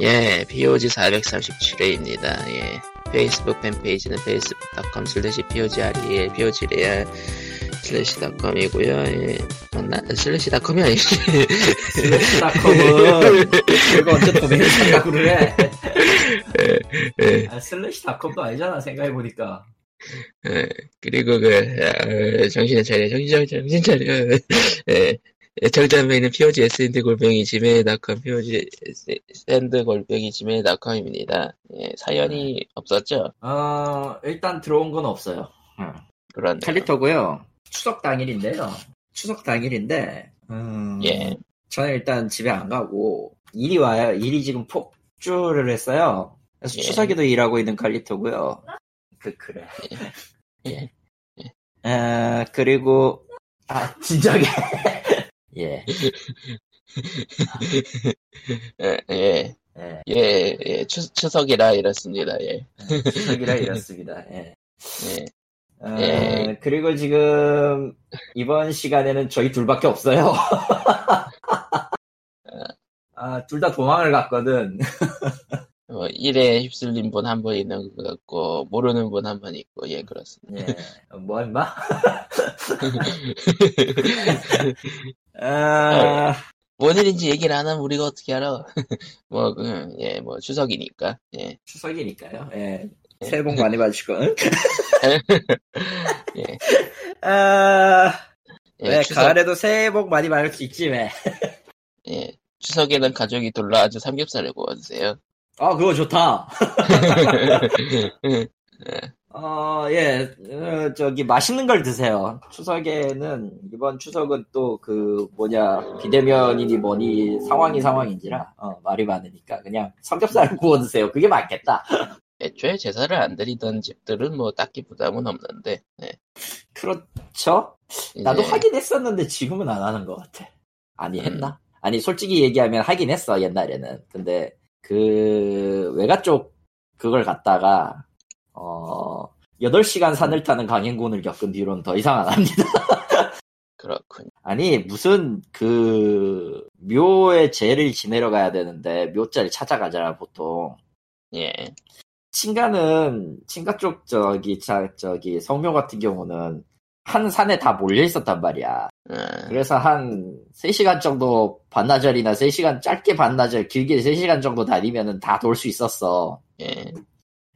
예, POG 437회입니다. 예. 페이스북 fan page는 facebook.com slash POGREL, POGREAL slash.com이고요. 예. 맞나? slash.com이 아니지. slash dot com은 이거 언제 도메인 생각으로 해? 예, 아, slash dot com도 아니잖아 생각해보니까 예. 그리고 그, 아, 정신을 차려, 정신 정신 차려. 예. 정답에는 POG SND 골뱅이 gmail.com, POG SND 골뱅이 gmail.com입니다. 예, 사연이 없었죠? 어 일단 들어온 건 없어요 그런. 캘리터고요 추석 당일인데요 추석 당일인데 음, 예. 저는 일단 집에 안 가고 일이 와요 일이 지금 폭주를 했어요 그래서 예. 추석에도 일하고 있는 칼리토고요 그 그래 예. 에, 그리고 아 진작에 예, 예, 예, 예. 예, 예, 추, 추석이라 이렇습니다. 예, 추석이라 이렇습니다. 예. 예, 어, 예. 그리고 지금 이번 시간에는 저희 둘밖에 없어요. 아, 둘 다 도망을 갔거든. 뭐, 일에 휩쓸린 분 한 분 있는 것 같고, 모르는 분 한 분 있고, 예, 그렇습니다. 예. 뭐 임마? 아, 뭔 일인지 얘기를 안 하면 우리가 어떻게 알아? 뭐, 그, 예, 뭐, 추석이니까, 예, 추석이니까요. 예. 새해 복 많이 받으시고. 응? 예, 아, 예, 왜 추석, 가을에도 새해 복 많이 받을 수 있지 왜? 예, 추석에는 가족이 둘러앉아 삼겹살을 구워주세요. 아, 그거 좋다. 어, 예, 어, 저기, 맛있는 걸 드세요. 추석에는, 이번 추석은 또 그, 뭐냐, 비대면이니 뭐니, 상황이 상황인지라, 어, 말이 많으니까, 그냥 삼겹살을 구워 드세요. 그게 맞겠다. 애초에 제사를 안 드리던 집들은 뭐 딱히 부담은 없는데, 예, 그렇죠? 나도 이제, 하긴 했었는데, 지금은 안 하는 것 같아. 아니, 했나? 아니, 솔직히 얘기하면 하긴 했어, 옛날에는. 근데, 그, 외가 쪽, 그걸 갖다가, 어, 8시간 산을 타는 강행군을 겪은 뒤로는 더 이상 안 합니다. 그렇군. 아니 무슨 그 묘의 제를 지내러 가야 되는데 묘자를 찾아가잖아 보통. 예, 친가는 친가 쪽 저기 자, 저기 성묘 같은 경우는 한 산에 다 몰려 있었단 말이야. 어, 그래서 한 3시간 정도 반나절이나 3시간 짧게 반나절 길게 3시간 정도 다니면은 다 돌 수 있었어. 예,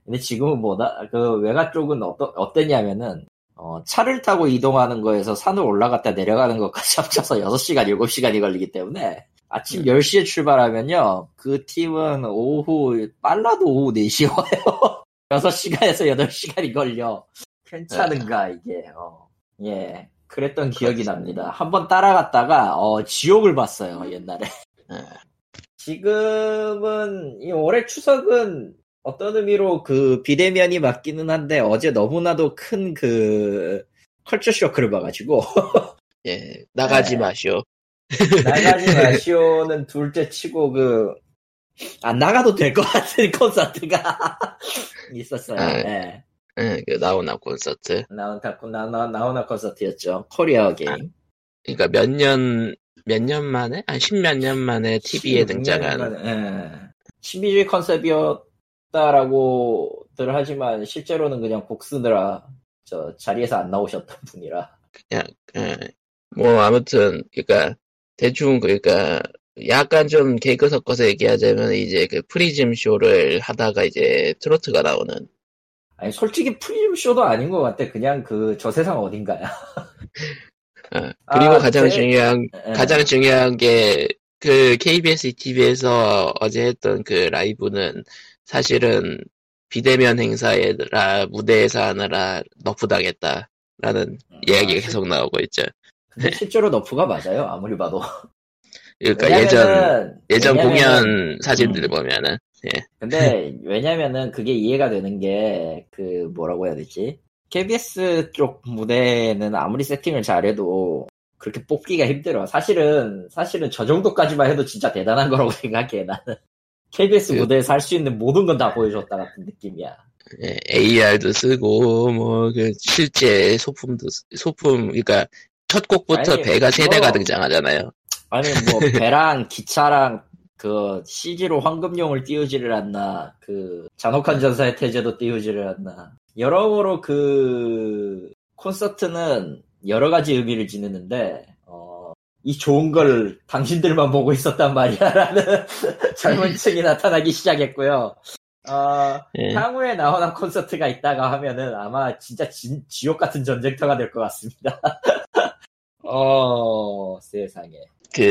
근데 지금은 뭐다 그 외가 쪽은 어떠, 어땠냐면은 어, 차를 타고 이동하는 거에서 산을 올라갔다 내려가는 것까지 합쳐서 6시간, 7시간이 걸리기 때문에 아침 10시에 출발하면요. 그 팀은 오후, 빨라도 오후 4시에 와요. 6시간에서 8시간이 걸려. 괜찮은가, 이게. 어. 예. 그랬던 기억이 납니다. 한번 따라갔다가, 어, 지옥을 봤어요, 옛날에. 어, 지금은, 이 올해 추석은 어떤 의미로 그 비대면이 맞기는 한데 어제 너무나도 큰 그 culture shock를 봐가지고 예, 나가지 네. 마시오. 나가지 마시오는 둘째 치고 그 안 나가도 될 것 같은 콘서트가 있었어요. 아, 네. 예, 그 나훈아 콘서트. 나훈아 나, 나, 나훈아 콘서트였죠. 코리아 again. 그러니까 몇 년, 몇 년 만에? 한 십몇 년 만에 TV에 등장한, 예. 신비주의 concept이었다라고들 하지만 실제로는 그냥 곡 쓰느라 저 자리에서 안 나오셨던 분이라. 그냥, 예, 뭐, 아무튼, 그니까, 대충, 그니까, 약간 좀 개그 섞어서 얘기하자면, 이제 그 프리즘 쇼를 하다가 이제 트로트가 나오는, 아니 솔직히 프리즘 쇼도 아닌 것 같아. 그냥 그 저 세상 어딘가야. 어, 그리고 아, 가장 제- 중요한, 예. 가장 중요한 게, 그 KBS TV에서 어제 했던 그 라이브는 사실은 비대면 행사에 라 무대에서 하느라 너프 당했다라는 이야기가 아, 계속 나오고 있죠. 근데 실제로 너프가 맞아요. 아무리 봐도. 그러니까 예전 왜냐면은- 예전 왜냐면은- 공연 사진들 음. 보면은 근데 왜냐면은 그게 이해가 되는 게 그 뭐라고 해야 되지? KBS 쪽 무대는 아무리 세팅을 잘해도 그렇게 뽑기가 힘들어. 사실은 사실은 저 정도까지만 해도 진짜 대단한 거라고 생각해 나는. KBS 그- 무대에서 할 수 있는 모든 건 다 보여줬다 같은 느낌이야. 예, AR도 쓰고 뭐 그 실제 소품도 쓰- 소품 그러니까 첫 곡부터 아니, 배가 세 뭐- 대가 등장하잖아요. 아니 뭐 배랑 기차랑 그 CG로 황금용을 띄우지를 않나 그 잔혹한 전사의 태제도 띄우지를 않나 여러모로 그 콘서트는 여러 가지 의미를 지니는데 어, 이 좋은 걸 당신들만 보고 있었단 말이야라는 젊은 층이 나타나기 시작했고요. 어, 예. 향후에 나오는 콘서트가 있다가 하면은 아마 진짜 진- 지옥 같은 전쟁터가 될 것 같습니다. 어, 세상에. 그,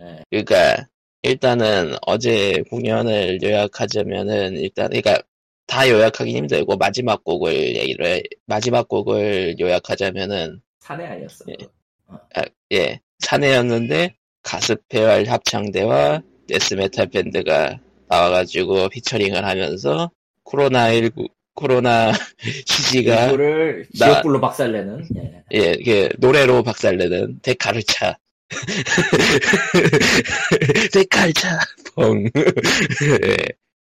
예. 그니까, 일단은 어제 공연을 요약하자면은, 일단, 그니까, 다 요약하기 힘들고, 마지막 곡을 얘기를, 마지막 곡을 요약하자면은, 사내 아니었어. 예. 예, 사내였는데, 가스페얼 합창대와 death metal 밴드가 나와가지고 featuring을 하면서, 코로나19, 코로나 시기가, 이거를 나- 지옥불로 박살내는. 예. 예, 그 노래로 박살내는 데카르차. 데카르차 펑. 예.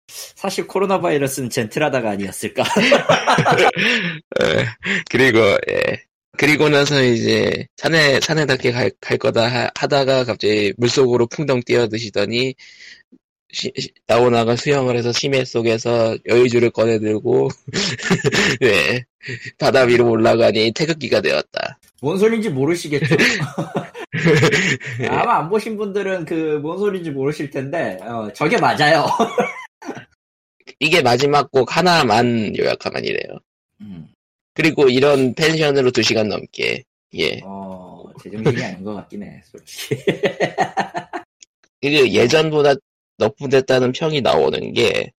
사실 코로나 바이러스는 젠틀하다가 아니었을까? 예. 그리고 예. 그리고 나서 이제 산에 산에답게 갈, 갈 거다 하, 하다가 갑자기 물속으로 풍덩 뛰어드시더니 시- 시- 나오나가 수영을 해서 심해 속에서 여의주를 꺼내들고 예. 바다 위로 올라가니 태극기가 되었다. 뭔 소린지 모르시겠죠? 아마 안 보신 분들은 그 뭔 소린지 모르실 텐데 어, 저게 맞아요. 이게 마지막 곡 하나만 요약하면 이래요. 음, 그리고 이런 펜션으로 2시간 넘게, 예. 어, 제정신이 아닌 것 같긴 해, 솔직히. 그리고 예전보다 너프됐다는 평이 나오는 게,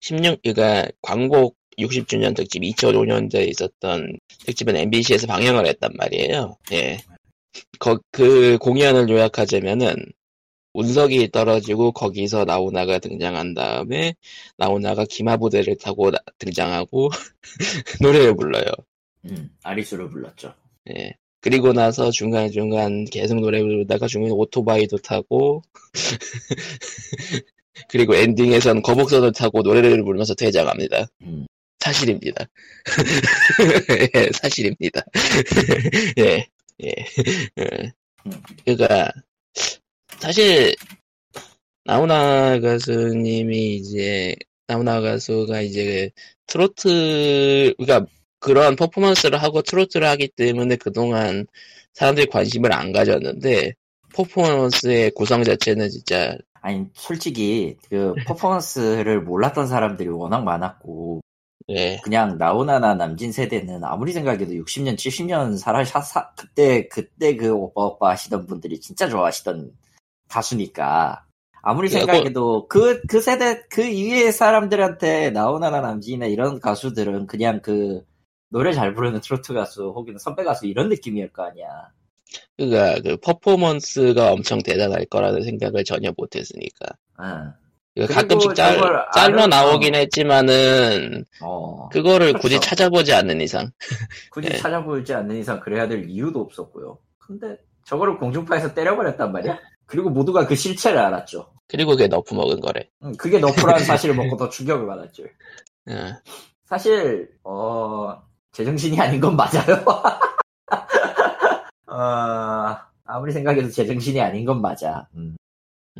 16, 그니까, 광고 60주년 특집 2005년도에 있었던 특집은 MBC에서 방영을 했단 말이에요. 예. 거, 그 공연을 요약하자면은, 운석이 떨어지고 거기서 나오나가 등장한 다음에 나오나가 기마부대를 타고 나- 등장하고 노래를 불러요. 음, 아리수를 불렀죠. 예. 그리고 나서 중간중간 계속 노래 부르다가 중간에 오토바이도 타고, 그리고 엔딩에선 거북선을 타고 노래를 부르면서 퇴장합니다. 음, 사실입니다. 예, 사실입니다. 예, 예. 예. 그니까, 사실, 나훈아 가수님이 이제, 나훈아 가수가 이제, 트로트, 그니까, 그런 퍼포먼스를 하고 트로트를 하기 때문에 그동안 사람들이 관심을 안 가졌는데, 퍼포먼스의 구성 자체는 진짜, 아니, 솔직히, 그, 퍼포먼스를 몰랐던 사람들이 워낙 많았고, 예, 그냥 나오나나 남진 세대는 아무리 생각해도 60년, 70년 살아, 사, 사- 그때, 그때 그 오빠 오빠 하시던 분들이 진짜 좋아하시던 가수니까. 아무리 야, 생각해도 그, 그 세대, 그 이외의 사람들한테 나오나나 남진이나 이런 가수들은 그냥 그 노래 잘 부르는 트로트 가수 혹은 선배 가수 이런 느낌이었 거 아니야. 그니까, 그 퍼포먼스가 엄청 대단할 거라는 생각을 전혀 못했으니까. 응. 그러니까 가끔씩 짤, 짤로 나오긴 했지만은, 어. 그거를 그렇죠. 굳이 찾아보지 않는 이상. 굳이 예. 찾아보지 않는 이상 그래야 될 이유도 없었고요. 근데 저거를 공중파에서 때려버렸단 말이야. 그리고 모두가 그 실체를 알았죠. 그리고 그게 너프 먹은 거래. 음, 그게 너프라는 사실을 먹고 더 충격을 받았죠. 어, 사실 어 제정신이 아닌 건 맞아요. 어, 아무리 생각해도 제정신이 아닌 건 맞아. 음.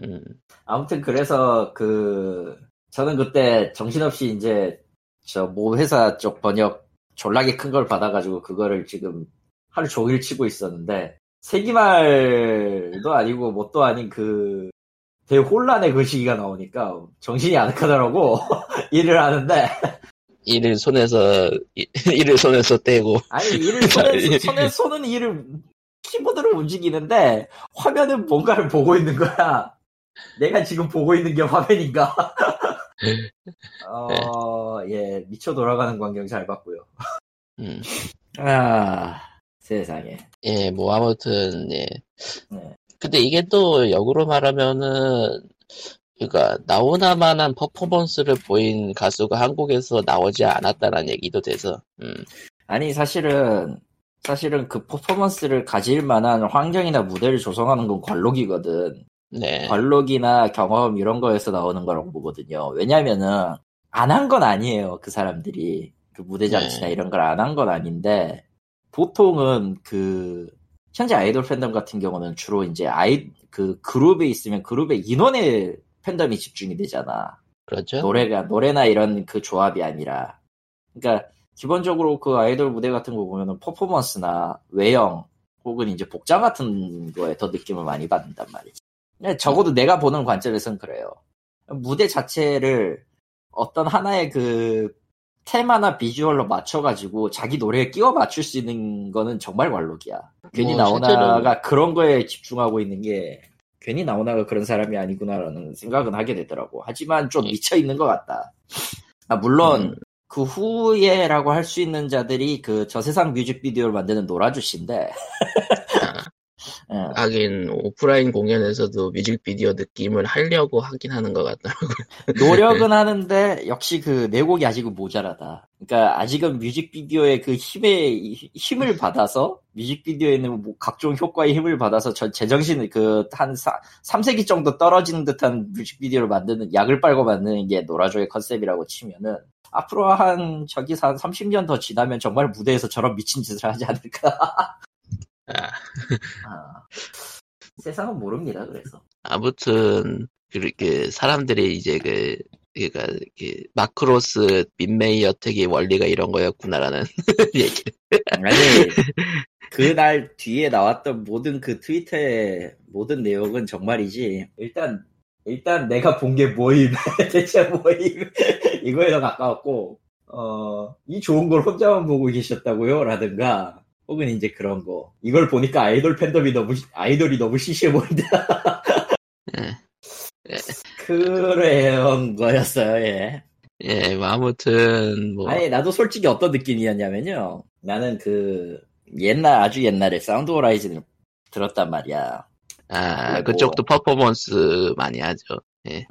음, 아무튼 그래서 그 저는 그때 정신없이 이제 저 모 회사 쪽 번역 졸라게 큰 걸 받아가지고 그거를 지금 하루 종일 치고 있었는데 세기말도 아니고 뭣도 아닌 그 대혼란의 그 시기가 나오니까 정신이 아득하더라고 일을 하는데 이를 손에서, 이- 이를 손에서 떼고, 아니 일을 손에, 손에 손은 일을 키보드로 움직이는데 화면은 뭔가를 보고 있는 거야. 내가 지금 보고 있는 게 화면인가? 어, 예, 미쳐 돌아가는 광경 잘 봤고요. 음, 아, 세상에. 예, 뭐, 아무튼, 예. 네. 근데 이게 또 역으로 말하면은, 그니까, 나오나만한 퍼포먼스를 보인 가수가 한국에서 나오지 않았다는 얘기도 돼서, 음, 아니, 사실은, 사실은 그 퍼포먼스를 가질 만한 환경이나 무대를 조성하는 건 관록이거든. 네. 관록이나 경험 이런 거에서 나오는 거라고 보거든요. 왜냐면은, 안 한 건 아니에요, 그 사람들이. 그 무대 장치나 네. 이런 걸 안 한 건 아닌데, 보통은 그, 현재 아이돌 팬덤 같은 경우는 주로 이제 아이 그 그룹에 있으면 그룹의 인원의 팬덤이 집중이 되잖아. 그렇죠. 노래가 노래나 이런 그 조합이 아니라 그러니까 기본적으로 그 아이돌 무대 같은 거 보면은 퍼포먼스나 외형 혹은 이제 복장 같은 거에 더 느낌을 많이 받는단 말이지. 적어도 내가 보는 관점에선 그래요. 무대 자체를 어떤 하나의 그 테마나 비주얼로 맞춰가지고 자기 노래에 끼워 맞출 수 있는 거는 정말 관록이야. 괜히 뭐, 나오나가 그런 거에 집중하고 있는 게 괜히 나오나가 그런 사람이 아니구나라는 생각은 하게 되더라고. 하지만 좀 미쳐 있는 것 같다. 아, 물론 음. 그 후에라고 할 수 있는 자들이 그 저세상 뮤직비디오를 만드는 노라주씨인데 예. 하긴 오프라인 공연에서도 뮤직비디오 느낌을 하려고 하긴 하는 것 같더라고. 노력은 하는데 역시 그 내곡이 아직은 모자라다. 그러니까 아직은 뮤직비디오의 그 힘의 힘을 받아서 뮤직비디오에 있는 뭐 각종 효과의 힘을 받아서 저 제정신을 그한 3세기 정도 떨어지는 듯한 뮤직비디오를 만드는 약을 빨고 만드는 게 노라조의 컨셉이라고 치면은 앞으로 한 저기서 한 30년 더 지나면 정말 무대에서 저런 미친 짓을 하지 않을까. 아, 아, 세상은 모릅니다. 그래서. 아무튼 그렇게 사람들이 이제 그 그러니까 그 마크로스 민메이 어택의 원리가 이런 거였구나라는 얘기. 아니 그날 뒤에 나왔던 모든 그 트위터의 모든 내용은 정말이지. 일단 일단 내가 본게 모임. 대체 모임. 이거에 더 가까웠고 어 이 좋은 걸 혼자만 보고 계셨다고요? 라든가 혹은 이제 그런 거. 이걸 보니까 아이돌 팬덤이 너무 시- 아이돌이 너무 시시해 보인다. 예. 그런 거였어요 예. 예, 뭐 아무튼 뭐. 아니 나도 솔직히 어떤 느낌이었냐면요. 나는 그 옛날 아주 옛날에 사운드 호라이즌을 들었단 말이야. 아, 그리고- 그쪽도 퍼포먼스 많이 하죠.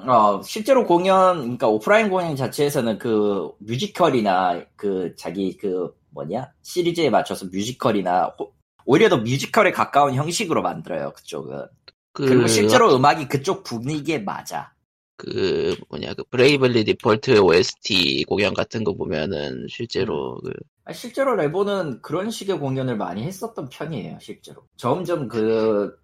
어, 실제로 공연, 그러니까 오프라인 공연 자체에서는 그 뮤지컬이나 그 자기 그 뭐냐? 시리즈에 맞춰서 뮤지컬이나 호- 오히려 더 뮤지컬에 가까운 형식으로 만들어요, 그쪽은. 그, 그리고 실제로 음악이 그쪽 분위기에 맞아. 그 뭐냐 그 브레이블리 디폴트 OST 공연 같은 거 보면은 실제로 그 아, 실제로 레보는 그런 식의 공연을 많이 했었던 편이에요, 실제로. 점점 그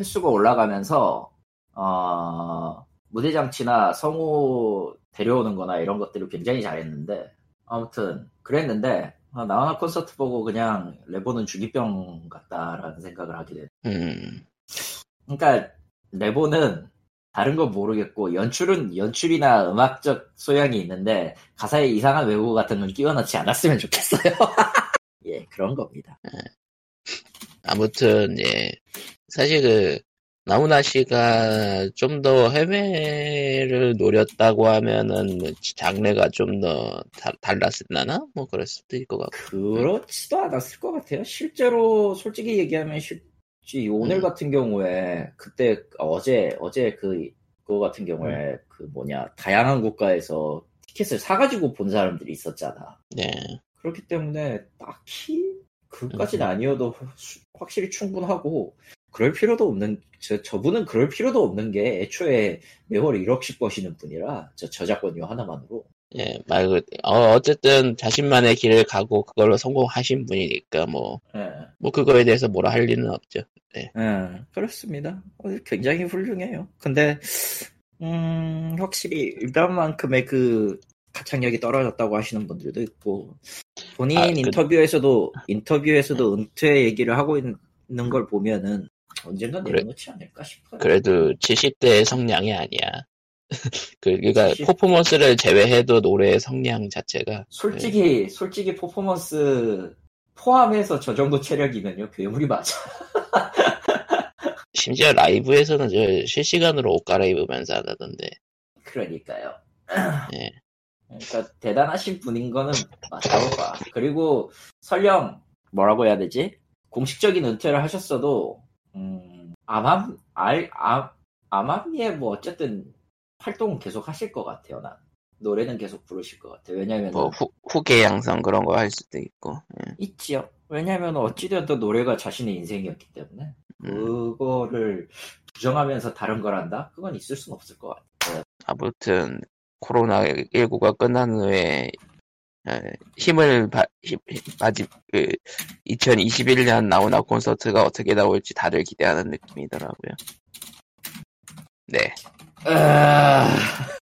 횟수가 올라가면서, 어, 무대 장치나 성우 데려오는 거나 이런 것들을 굉장히 잘했는데, 아무튼, 그랬는데, 아, 나와나 콘서트 보고 그냥 레보는 중이병 같다라는 생각을 하게 돼. 음, 그러니까, 레보는 다른 건 모르겠고, 연출은, 연출이나 음악적 소양이 있는데, 가사에 이상한 외국어 같은 건 끼워 넣지 않았으면 좋겠어요. 예, 그런 겁니다. 아무튼 예 사실 그 나훈아 씨가 좀 더 해외를 노렸다고 하면은 뭐 장르가 좀 더 달랐을라나 뭐 그럴 수도 있을 것 같고 그렇지도 않았을 것 같아요. 실제로 솔직히 얘기하면 실지 오늘 음. 같은 경우에 그때 어제 어제 그 그거 같은 경우에 그 뭐냐 다양한 국가에서 티켓을 사가지고 본 사람들이 있었잖아. 네 그렇기 때문에 딱히 그까지는 아니어도 수- 확실히 충분하고 그럴 필요도 없는 저 저분은 그럴 필요도 없는 게 애초에 매월 1억씩 버시는 분이라 저 저작권료 하나만으로 예, 말, 그, 어, 어쨌든 자신만의 길을 가고 그걸로 성공하신 분이니까 뭐, 예. 뭐 그거에 대해서 뭐라 할 리는 없죠. 예, 그렇습니다. 어, 굉장히 훌륭해요. 근데, 음, 확실히 일단만큼의 그 가창력이 떨어졌다고 하시는 분들도 있고, 본인 아, 그- 인터뷰에서도, 인터뷰에서도 은퇴 얘기를 하고 있는 걸 보면은 언젠가 그래. 내려놓지 않을까 싶어요. 그래도 70대의 성량이 아니야. 그, 그니까 70? 퍼포먼스를 제외해도 노래의 성량 자체가. 솔직히, 솔직히 퍼포먼스 포함해서 저 정도 체력이면요, 괴물이 맞아. 심지어 라이브에서는 저 실시간으로 옷 갈아입으면서 하다던데. 그러니까요. 예. 그러니까 대단하신 분인 거는 맞다고 봐. 그리고 설령 뭐라고 해야 되지? 공식적인 은퇴를 하셨어도 음, 암암 알 암, 암암리에 뭐 어쨌든 활동은 계속 하실 것 같아요. 난 노래는 계속 부르실 것 같아요. 왜냐면 뭐, 후, 후계 양성 그런 거 할 수도 있고. 예. 있지요. 왜냐면 어찌되었든 노래가 자신의 인생이었기 때문에 음, 그거를 부정하면서 다른 걸 한다? 그건 있을 수는 없을 것 같아요. 아무튼, 코로나19가 끝난 후에 예, 힘을 바, 힘, 아직 그 2021년 나오나 콘서트가 어떻게 나올지 다들 기대하는 느낌이더라고요. 네. 아...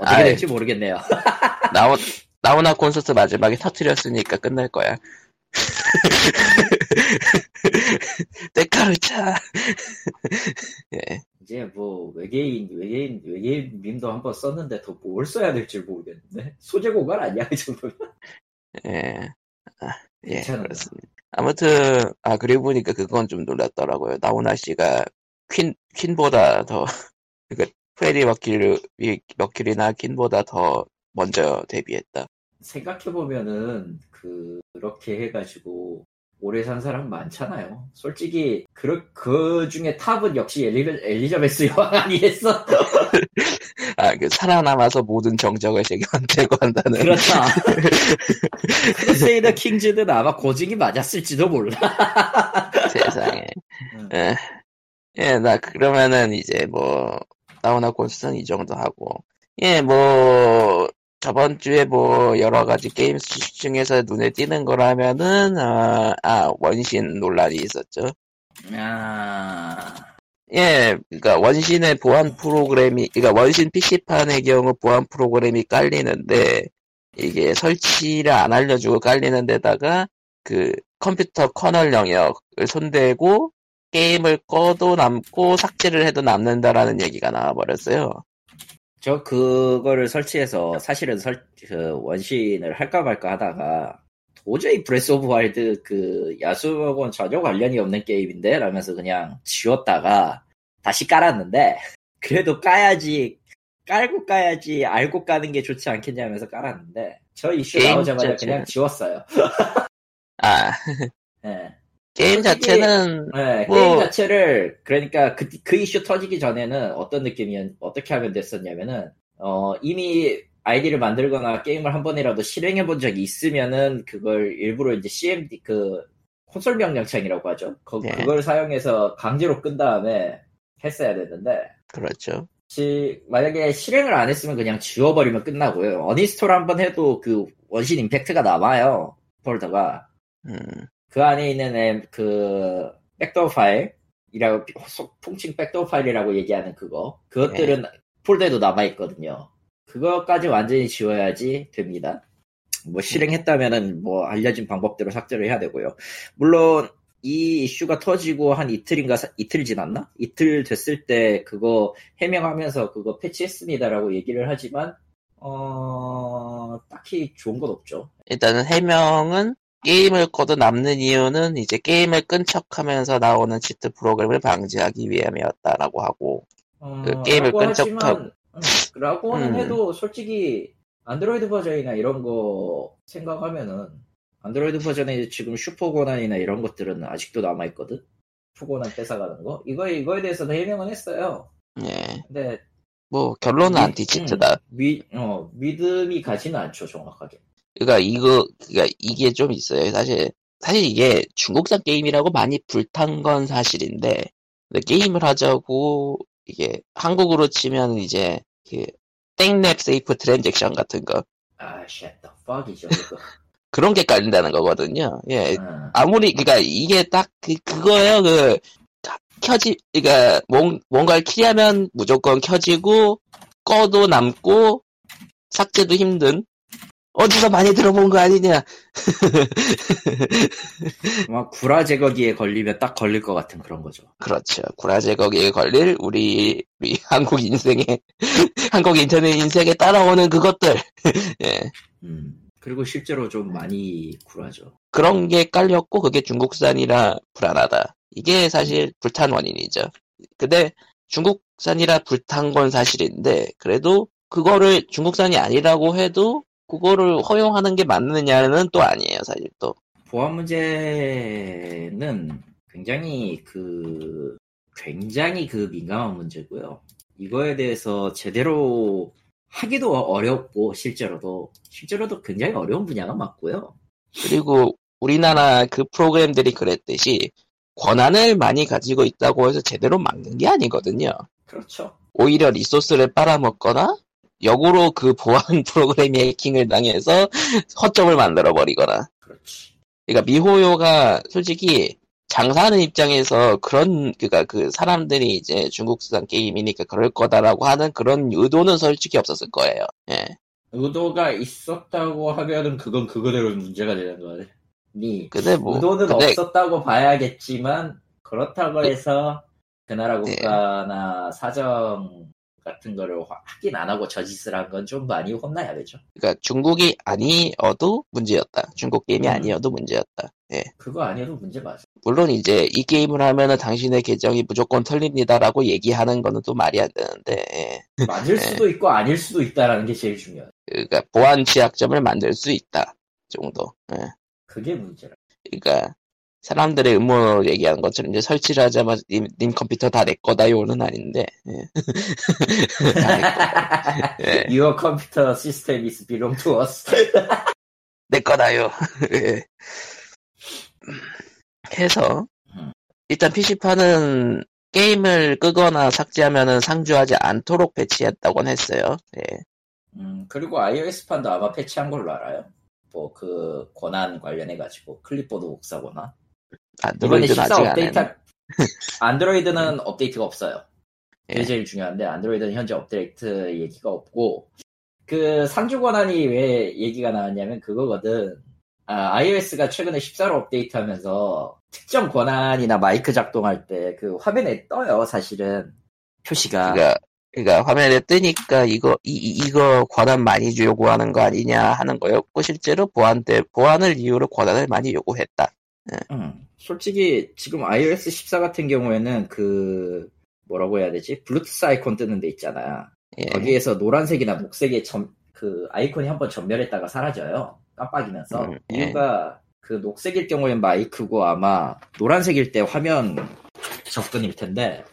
어떻게 아이. 될지 모르겠네요. 나오 나오나 콘서트 마지막에 터트렸으니까 끝날 거야. 때카루차. 예. 이제 뭐 외계인 외계인 외계인 밈도 한번 썼는데 더 뭘 써야 될지 모르겠는데 소재 공간 아니야 이 정도면 예. 아, 예. 그렇습니다. 아무튼, 아, 그리고 보니까 그건 좀 놀랐더라고요. 나오나 씨가 퀸, 퀸보다 더, 그니까, 프레디 머큐리, 머큐리나 퀸보다 더 먼저 데뷔했다. 생각해 보면은 그렇게 해가지고 오래 산 사람 많잖아요. 솔직히 그, 그 중에 탑은 역시 엘리, 엘리자베스 여왕 아니겠어? 아, 그, 살아남아서 모든 정적을 세계한테고 한다는. 그렇다. 크루세이더 킹즈는 아마 고증이 맞았을지도 몰라. 세상에. 음. 예. 예, 나, 그러면은 이제 뭐, 나오나 콘서트는 이 정도 하고. 예, 뭐, 저번 주에 뭐, 여러 가지 게임 중에서 눈에 띄는 거라면은, 아, 아, 원신 논란이 있었죠. 아, 예, 그니까 원신의 보안 프로그램이, 그니까 원신 PC판의 경우 보안 프로그램이 깔리는데, 이게 설치를 안 알려주고 깔리는 데다가, 그 컴퓨터 커널 영역을 손대고, 게임을 꺼도 남고, 삭제를 해도 남는다라는 얘기가 나와버렸어요. 저 그거를 설치해서 사실은 설, 그 원신을 할까 말까 하다가 도저히 Breath of Wild 그 야숨하고는 전혀 관련이 없는 게임인데 라면서 그냥 지웠다가 다시 깔았는데 그래도 까야지 깔고 까야지 알고 까는 게 좋지 않겠냐면서 깔았는데 저 이슈 나오자마자 그냥 지웠어요. 아, 예. 게임 자체는, 네, 뭐- 게임 자체를 그러니까 그, 그 이슈 터지기 전에는 어떤 느낌이었 어떻게 하면 됐었냐면은 어 이미 아이디를 만들거나 게임을 한 번이라도 실행해 본 적이 있으면은 그걸 일부러 이제 CMD 그 콘솔 명령창이라고 하죠. 그, 네. 그걸 사용해서 강제로 끈 다음에 했어야 되는데 그렇죠. 시- 만약에 실행을 안 했으면 그냥 지워버리면 끝나고요. uninstall 한번 해도 그 원신 임팩트가 남아요. 폴더가. 음, 그 안에 있는 앱, 그 백도어 파일이라고 소- 통칭 백도어 파일이라고 얘기하는 그거 그것들은 폴더에도 남아 있거든요. 그거까지 완전히 지워야지 됩니다. 뭐 실행했다면은 뭐 알려진 방법대로 삭제를 해야 되고요. 물론 이 이슈가 터지고 한 이틀인가 사- 이틀 지났나? 이틀 됐을 때 그거 해명하면서 그거 패치했습니다라고 얘기를 하지만 어 딱히 좋은 건 없죠. 일단은 해명은 게임을 꺼도 남는 이유는 이제 게임을 끈 척하면서 나오는 cheat 프로그램을 방지하기 위함이었다라고 하고 어, 그 게임을 라고 끈적하고. 하지만, 음, 라고는 음. 해도 솔직히 안드로이드 버전이나 이런 거 생각하면은 안드로이드 버전에 지금 슈퍼 권한이나 이런 것들은 아직도 남아 있거든? 슈퍼 권한 뺏어가는 거? 이거, 이거에 대해서는 해명은 했어요. 예, 근데 뭐 결론은 미- anti-cheat다. 음, 미, 어, 믿음이 가지는 않죠, 정확하게. 그러니까 이거 그러니까 이게 좀 있어요. 사실 사실 이게 중국산 게임이라고 많이 불탄 건 사실인데 게임을 하자고 이게 한국으로 치면 이제 그 땡랩 Safe Transaction 같은 거 아, shit the fuck이죠. 그런 게 깔린다는 거거든요. 예, 음. 아무리 그러니까 이게 딱 그 그거예요. 그 켜지 그러니까 뭔 뭔가를 키려면 무조건 켜지고 꺼도 남고 삭제도 힘든 어디서 많이 들어본 거 아니냐? 아마 구라 제거기에 걸리면 딱 걸릴 것 같은 그런 거죠. 그렇죠. 구라 제 거기에 걸릴 우리 우리 한국 인생에 한국 인터넷 인생에 따라오는 그것들 예 음. 그리고 실제로 좀 많이 구라죠. 그런 게 깔렸고 그게 중국산이라 불안하다. 이게 사실 불탄 원인이죠. 근데 중국산이라 불탄 건 사실인데 그래도 그거를 중국산이 아니라고 해도 그거를 허용하는 게 맞느냐는 또 아니에요 사실 또. 보안 문제는 굉장히 그 굉장히 그 민감한 문제고요. 이거에 대해서 제대로 하기도 어렵고 실제로도 실제로도 굉장히 어려운 분야가 맞고요. 그리고 우리나라 그 프로그램들이 그랬듯이 권한을 많이 가지고 있다고 해서 제대로 막는 게 아니거든요. 그렇죠. 오히려 리소스를 빨아먹거나 역으로 그 보안 프로그램이 해킹을 당해서 허점을 만들어 버리거나. 그렇지. 그러니까 미호요가 솔직히 장사하는 입장에서 그런 그니까 그 사람들이 이제 중국산 게임이니까 그럴 거다라고 하는 그런 의도는 솔직히 없었을 거예요. 예. 의도가 있었다고 하면은 그건 그거대로 문제가 되는 거네. 니 근데 뭐 의도는 근데 없었다고 봐야겠지만 그렇다고 해서 그 나라 네. 국가나 사정 같은 거를 화- 확인 안 하고 저 짓을 한 건 좀 많이 혼나야 되죠. 그러니까 중국이 아니어도 문제였다. 중국 게임이 음. 아니어도 문제였다. 예. 그거 아니어도 문제 맞아. 물론 이제 이 게임을 하면은 당신의 계정이 무조건 털립니다라고 얘기하는 거는 또 말이 안 되는데 예. 맞을 네. 수도 있고 아닐 수도 있다라는 게 제일 중요해. 그러니까 보안 취약점을 만들 수 있다 정도. 예. 그게 문제라. 그러니까 사람들의 음모로 얘기하는 것처럼 이제 설치를 하자마자 님, 님 컴퓨터 다 내 거다요는 아닌데. 예. 예. Your computer system is belong to us. 내 거다요. 예. 해서 음. 일단 PC판은 게임을 끄거나 삭제하면은 상주하지 않도록 배치했다곤 했어요. 예. 음, 그리고 iOS판도 아마 패치한 걸로 알아요. 뭐 그 권한 관련해 가지고 클립보드 복사거나 안드로이드는 14 아직 안 업데이트 했네. 안드로이드는 업데이트가 없어요. 그게 예. 제일 중요한데 안드로이드는 현재 업데이트 얘기가 없고 그 상주 권한이 왜 얘기가 나왔냐면 그거거든. 아, iOS가 최근에 14로 업데이트하면서 특정 권한이나 마이크 작동할 때 그 화면에 떠요 사실은 표시가. 그러니까, 그러니까 화면에 뜨니까 이거 이, 이- 이거 권한 많이 요구하는 거 아니냐 하는 거였고 실제로 보안 때 보안을 이유로 권한을 많이 요구했다. 음, 솔직히 지금 iOS 14 같은 경우에는 그 뭐라고 해야 되지? 블루투스 아이콘 뜨는 데 있잖아. 예. 거기에서 노란색이나 녹색의 점, 그 아이콘이 한번 전멸했다가 사라져요. 깜빡이면서. 음, 예. 이유가 그 녹색일 경우엔 마이크고 아마 노란색일 때 화면 접근일 텐데.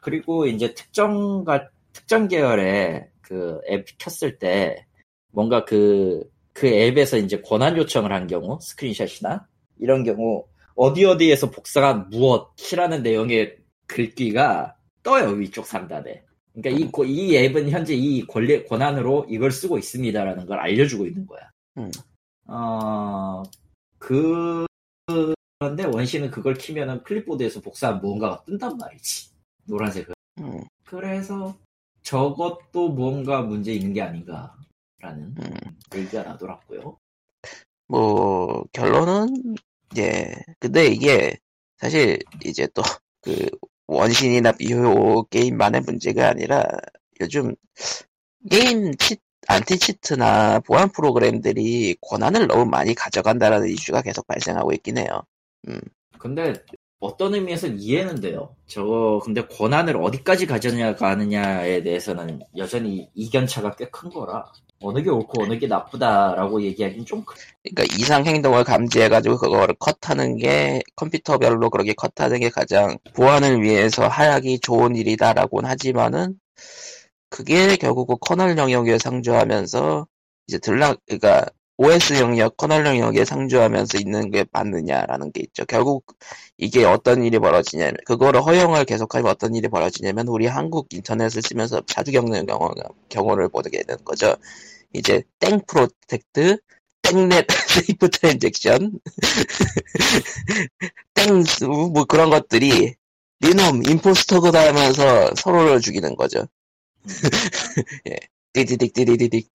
그리고 이제 특정가, 특정 계열의 그 앱 켰을 때 뭔가 그, 그 앱에서 이제 권한 요청을 한 경우, 스크린샷이나 이런 경우, 어디 어디에서 복사가 무엇이라는 내용의 글귀가 떠요, 위쪽 상단에. 그러니까 이, 고- 이 앱은 현재 이 권리, 권한으로 이걸 쓰고 있습니다라는 걸 알려주고 있는 거야. 음. 어, 그, 그런데 원신은 그걸 키면은 클립보드에서 복사한 무언가가 뜬단 말이지. 노란색. 음, 그래서 저것도 뭔가 문제 있는 게 아닌가라는 음. 얘기가 나더라고요. 뭐 결론은 예. 근데 이게 사실 이제 또 그 원신이나 미호 게임만의 문제가 아니라 요즘 게임 치 anti cheat나 보안 프로그램들이 권한을 너무 많이 가져간다라는 이슈가 계속 발생하고 있긴 해요. 근데 어떤 의미에서 이해는 돼요. 저거 근데 권한을 어디까지 가져냐 가느냐에 대해서는 여전히 이견차가 꽤 큰 거라 어느 게 옳고 어느 게 나쁘다라고 얘기하기는 좀 그- 그러니까 이상 행동을 감지해가지고 그거를 컷하는 게 컴퓨터별로 그렇게 컷하는 게 가장 보안을 위해서 하기 좋은 일이다라고는 하지만은 그게 결국은 커널 영역에 상주하면서 이제 들락 그러니까 OS 영역, 커널 영역에 상주하면서 있는 게 맞느냐라는 게 있죠. 결국 이게 어떤 일이 벌어지냐면 그거를 허용을 계속하면 어떤 일이 벌어지냐면 우리 한국 인터넷을 쓰면서 자주 겪는 경우, 경우를 보게 되는 거죠. 이제 땡 Protect, 땡랩 Safe Transaction, 땡스 뭐 그런 것들이 니놈 impostor거다 하면서 서로를 죽이는 거죠. 예. 디디딕 디디딕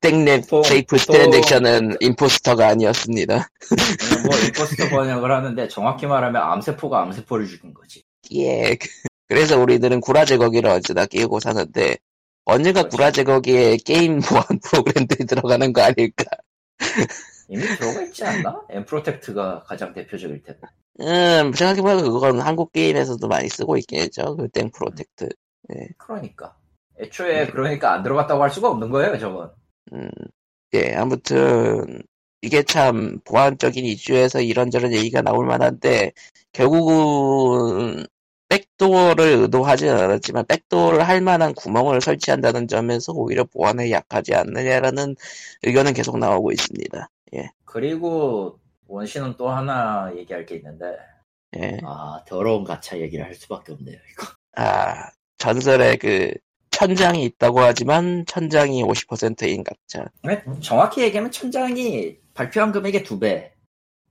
땡랩 또- Safe 또- Transaction은 impostor가 아니었습니다. 그냥 뭐 impostor 번역을 하는데 정확히 말하면 암세포가 암세포를 죽인 거지. 예. 그래서 우리들은 구라 제거기를 언제나 끼우고 사는데 언젠가 그렇죠. 구라 제거기에 게임 보안 프로그램들이 들어가는 거 아닐까? 이미 들어가 있지 않나? nProtect가 가장 대표적일 텐데. 음, 생각해보면 그건 한국 게임에서도 많이 쓰고 있긴 했죠. 그 땡 Protect. 그러니까. 애초에 그러니까 안 들어갔다고 할 수가 없는 거예요, 저건. 음, 예, 아무튼, 이게 참 보안적인 이슈에서 이런저런 얘기가 나올 만한데, 결국은, backdoor를 의도하진 않았지만, backdoor를 할 만한 구멍을 설치한다는 점에서 오히려 보안에 약하지 않느냐라는 의견은 계속 나오고 있습니다. 그리고 원신은 또 하나 얘기할 게 있는데, 예. 아, 더러운 가차 얘기를 할 수밖에 없네요, 이거. 아, 전설의 그, 천장이 있다고 하지만 천장이 50%인 가짜. 네, 정확히 얘기하면 천장이 발표한 금액의 두 배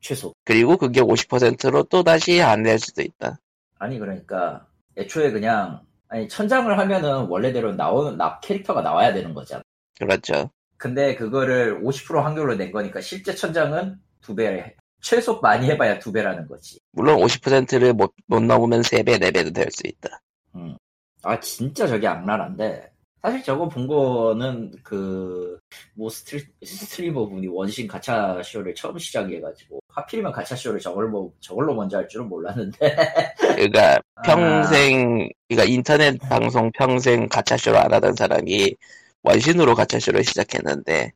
최소. 그리고 그게 50%로 또 다시 안 낼 수도 있다. 아니 그러니까 애초에 그냥 아니 천장을 하면은 원래대로 나오는 나 캐릭터가 나와야 되는 거잖아. 그렇죠. 근데 그거를 50% 확률로 낸 거니까 실제 천장은 두 배. 최소 많이 해봐야 두 배라는 거지. 물론 50%를 못, 못 넘으면 3배, 4배도 될 수 있다. 음. 아 진짜 저게 악랄한데 사실 저거 본 거는 그뭐 스트리, 스트리머 분이 원신 가차 쇼를 처음 시작해가지고 하필이면 가차 쇼를 저걸로 저걸로 먼저 할 줄은 몰랐는데 그러니까 아. 평생, 그러니까 인터넷 방송 평생 가차쇼를 안 하던 사람이 원신으로 가차쇼를 시작했는데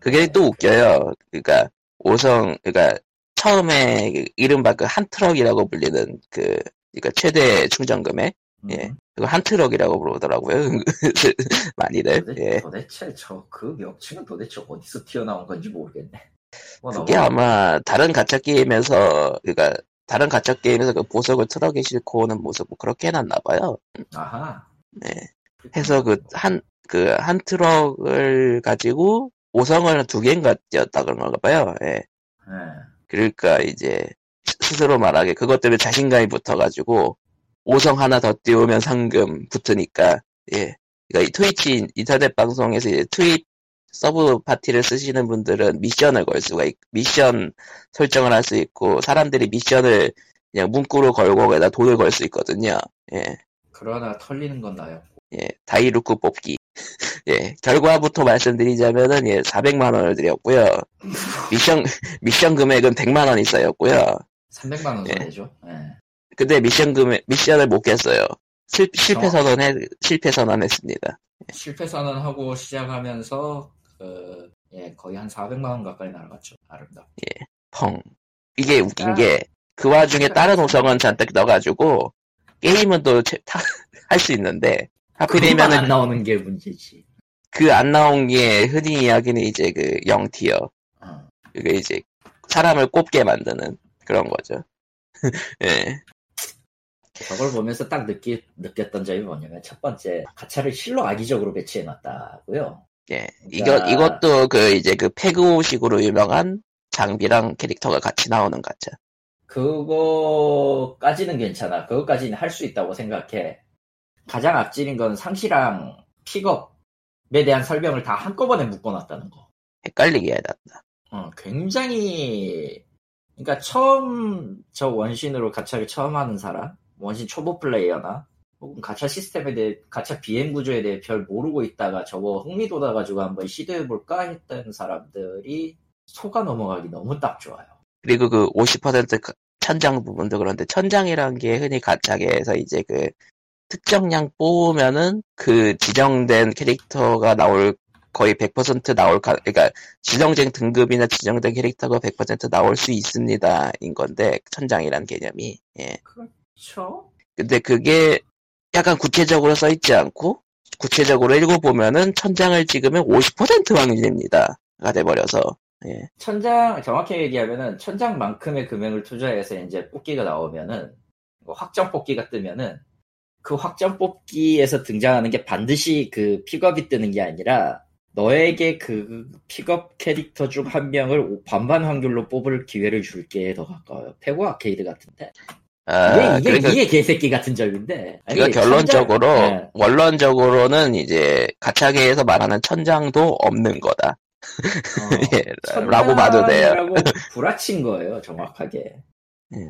그게 또 웃겨요. 그러니까 오성, 그러니까 처음에 그 이른바 그 한 트럭이라고 불리는 그 그러니까 최대 충전 금액 음, 예. 그거 한 트럭이라고 부르더라고요. 많이들. 도대, 예. 도대체 저그 명칭은 도대체 어디서 튀어나온 건지 모르겠네. 뭐 그게 너무- 아마 다른 가차 게임에서 그러니까 다른 가차 게임에서 그 보석을 트럭에 싣고 오는 모습 뭐 그렇게 해놨나 봐요. 아하. 네. 해서 그 한 그 한 트럭을 가지고 오성을 두 개인가 띄었다 그런 건가 봐요. 예. 예. 그러니까 이제 스- 스스로 말하게 그것 때문에 자신감이 붙어가지고 오성 하나 더 띄우면 상금 붙으니까 예. 그러니까 이 트위치 인터넷 방송에서 이제 트윗 서브 파티를 쓰시는 분들은 미션을 걸 수가 있, 미션 설정을 할 수 있고 사람들이 미션을 그냥 문구로 걸고 거기다 돈을 걸 수 있거든요. 예. 그러나 털리는 건 나였고. 예, 다이루크 뽑기. 예, 결과부터 말씀드리자면은, 예, 400만 원을 드렸고요. 미션, 미션 금액은 100만 원이 쌓였고요. 300만 원 예. 손해죠. 예. 근데 미션 금액, 미션을 못 깼어요. 실, 실패 어. 선언해, 실패 선언했습니다. 실패 선언하고 시작하면서 그 예, 거의 한 400만 원 가까이 날아갔죠. 아름답. 펑. 이게 웃긴 아. 게, 그 와중에 다른 호성은 잔뜩 넣어가지고, 게임은 또 할 수 있는데, 그것만 하필이면은 안 나오는 게 문제지. 그 안 나온 게 흔히 이야기는 이제 그 0티어. 어. 그게 이제 사람을 꼽게 만드는 그런 거죠. 예. 저걸 보면서 딱 느끼, 느꼈던 점이 뭐냐면 첫 번째 가차를 실로 악의적으로 배치해놨다고요. 예. 그러니까- 이거, 이것도 그 이제 그 페그오식으로 유명한 장비랑 캐릭터가 같이 나오는 가짜. 그거까지는 괜찮아. 그거까지는 할 수 있다고 생각해. 가장 악질인 건 상시랑 픽업에 대한 설명을 다 한꺼번에 묶어놨다는 거. 헷갈리게 해놨다. 어, 굉장히, 그러니까 처음 저 원신으로 가차를 처음 하는 사람, 원신 초보 플레이어나, 혹은 가차 시스템에 대해, 가차 비행 구조에 대해 별 모르고 있다가 저거 흥미 돋아가지고 한번 시도해볼까 했던 사람들이 속아 넘어가기 너무 딱 좋아요. 그리고 그 50%그 천장 부분도 그런데 천장이란 게 흔히 가짜계에서 이제 그 특정량 뽑으면은 그 지정된 캐릭터가 나올 거의 100% 나올 가, 그러니까 지정된 등급이나 지정된 캐릭터가 100% 나올 수 있습니다인 건데 천장이란 개념이 예. 그렇죠? 근데 그게 약간 구체적으로 써 있지 않고 구체적으로 읽어보면은 천장을 찍으면 50% 확률입니다가 돼버려서 예. 천장, 정확히 얘기하면은 천장만큼의 금액을 투자해서 이제 뽑기가 나오면은, 뭐 확정 뽑기가 뜨면은, 그 확정 뽑기에서 등장하는 게 반드시 그 픽업이 뜨는 게 아니라, 너에게 그 픽업 캐릭터 중 한 명을 오- 반반 확률로 뽑을 기회를 줄게 더 가까워요. 페고 아케이드 같은데. 아, 이게, 이게, 그러니까 이게 개새끼 같은 점인데. 아니, 그러니까 결론적으로 천장- 네. 원론적으로는 이제 가차계에서 말하는 천장도 없는 거다. 어, 예, 라고 봐도 돼요. 구라친 거예요, 정확하게. 예.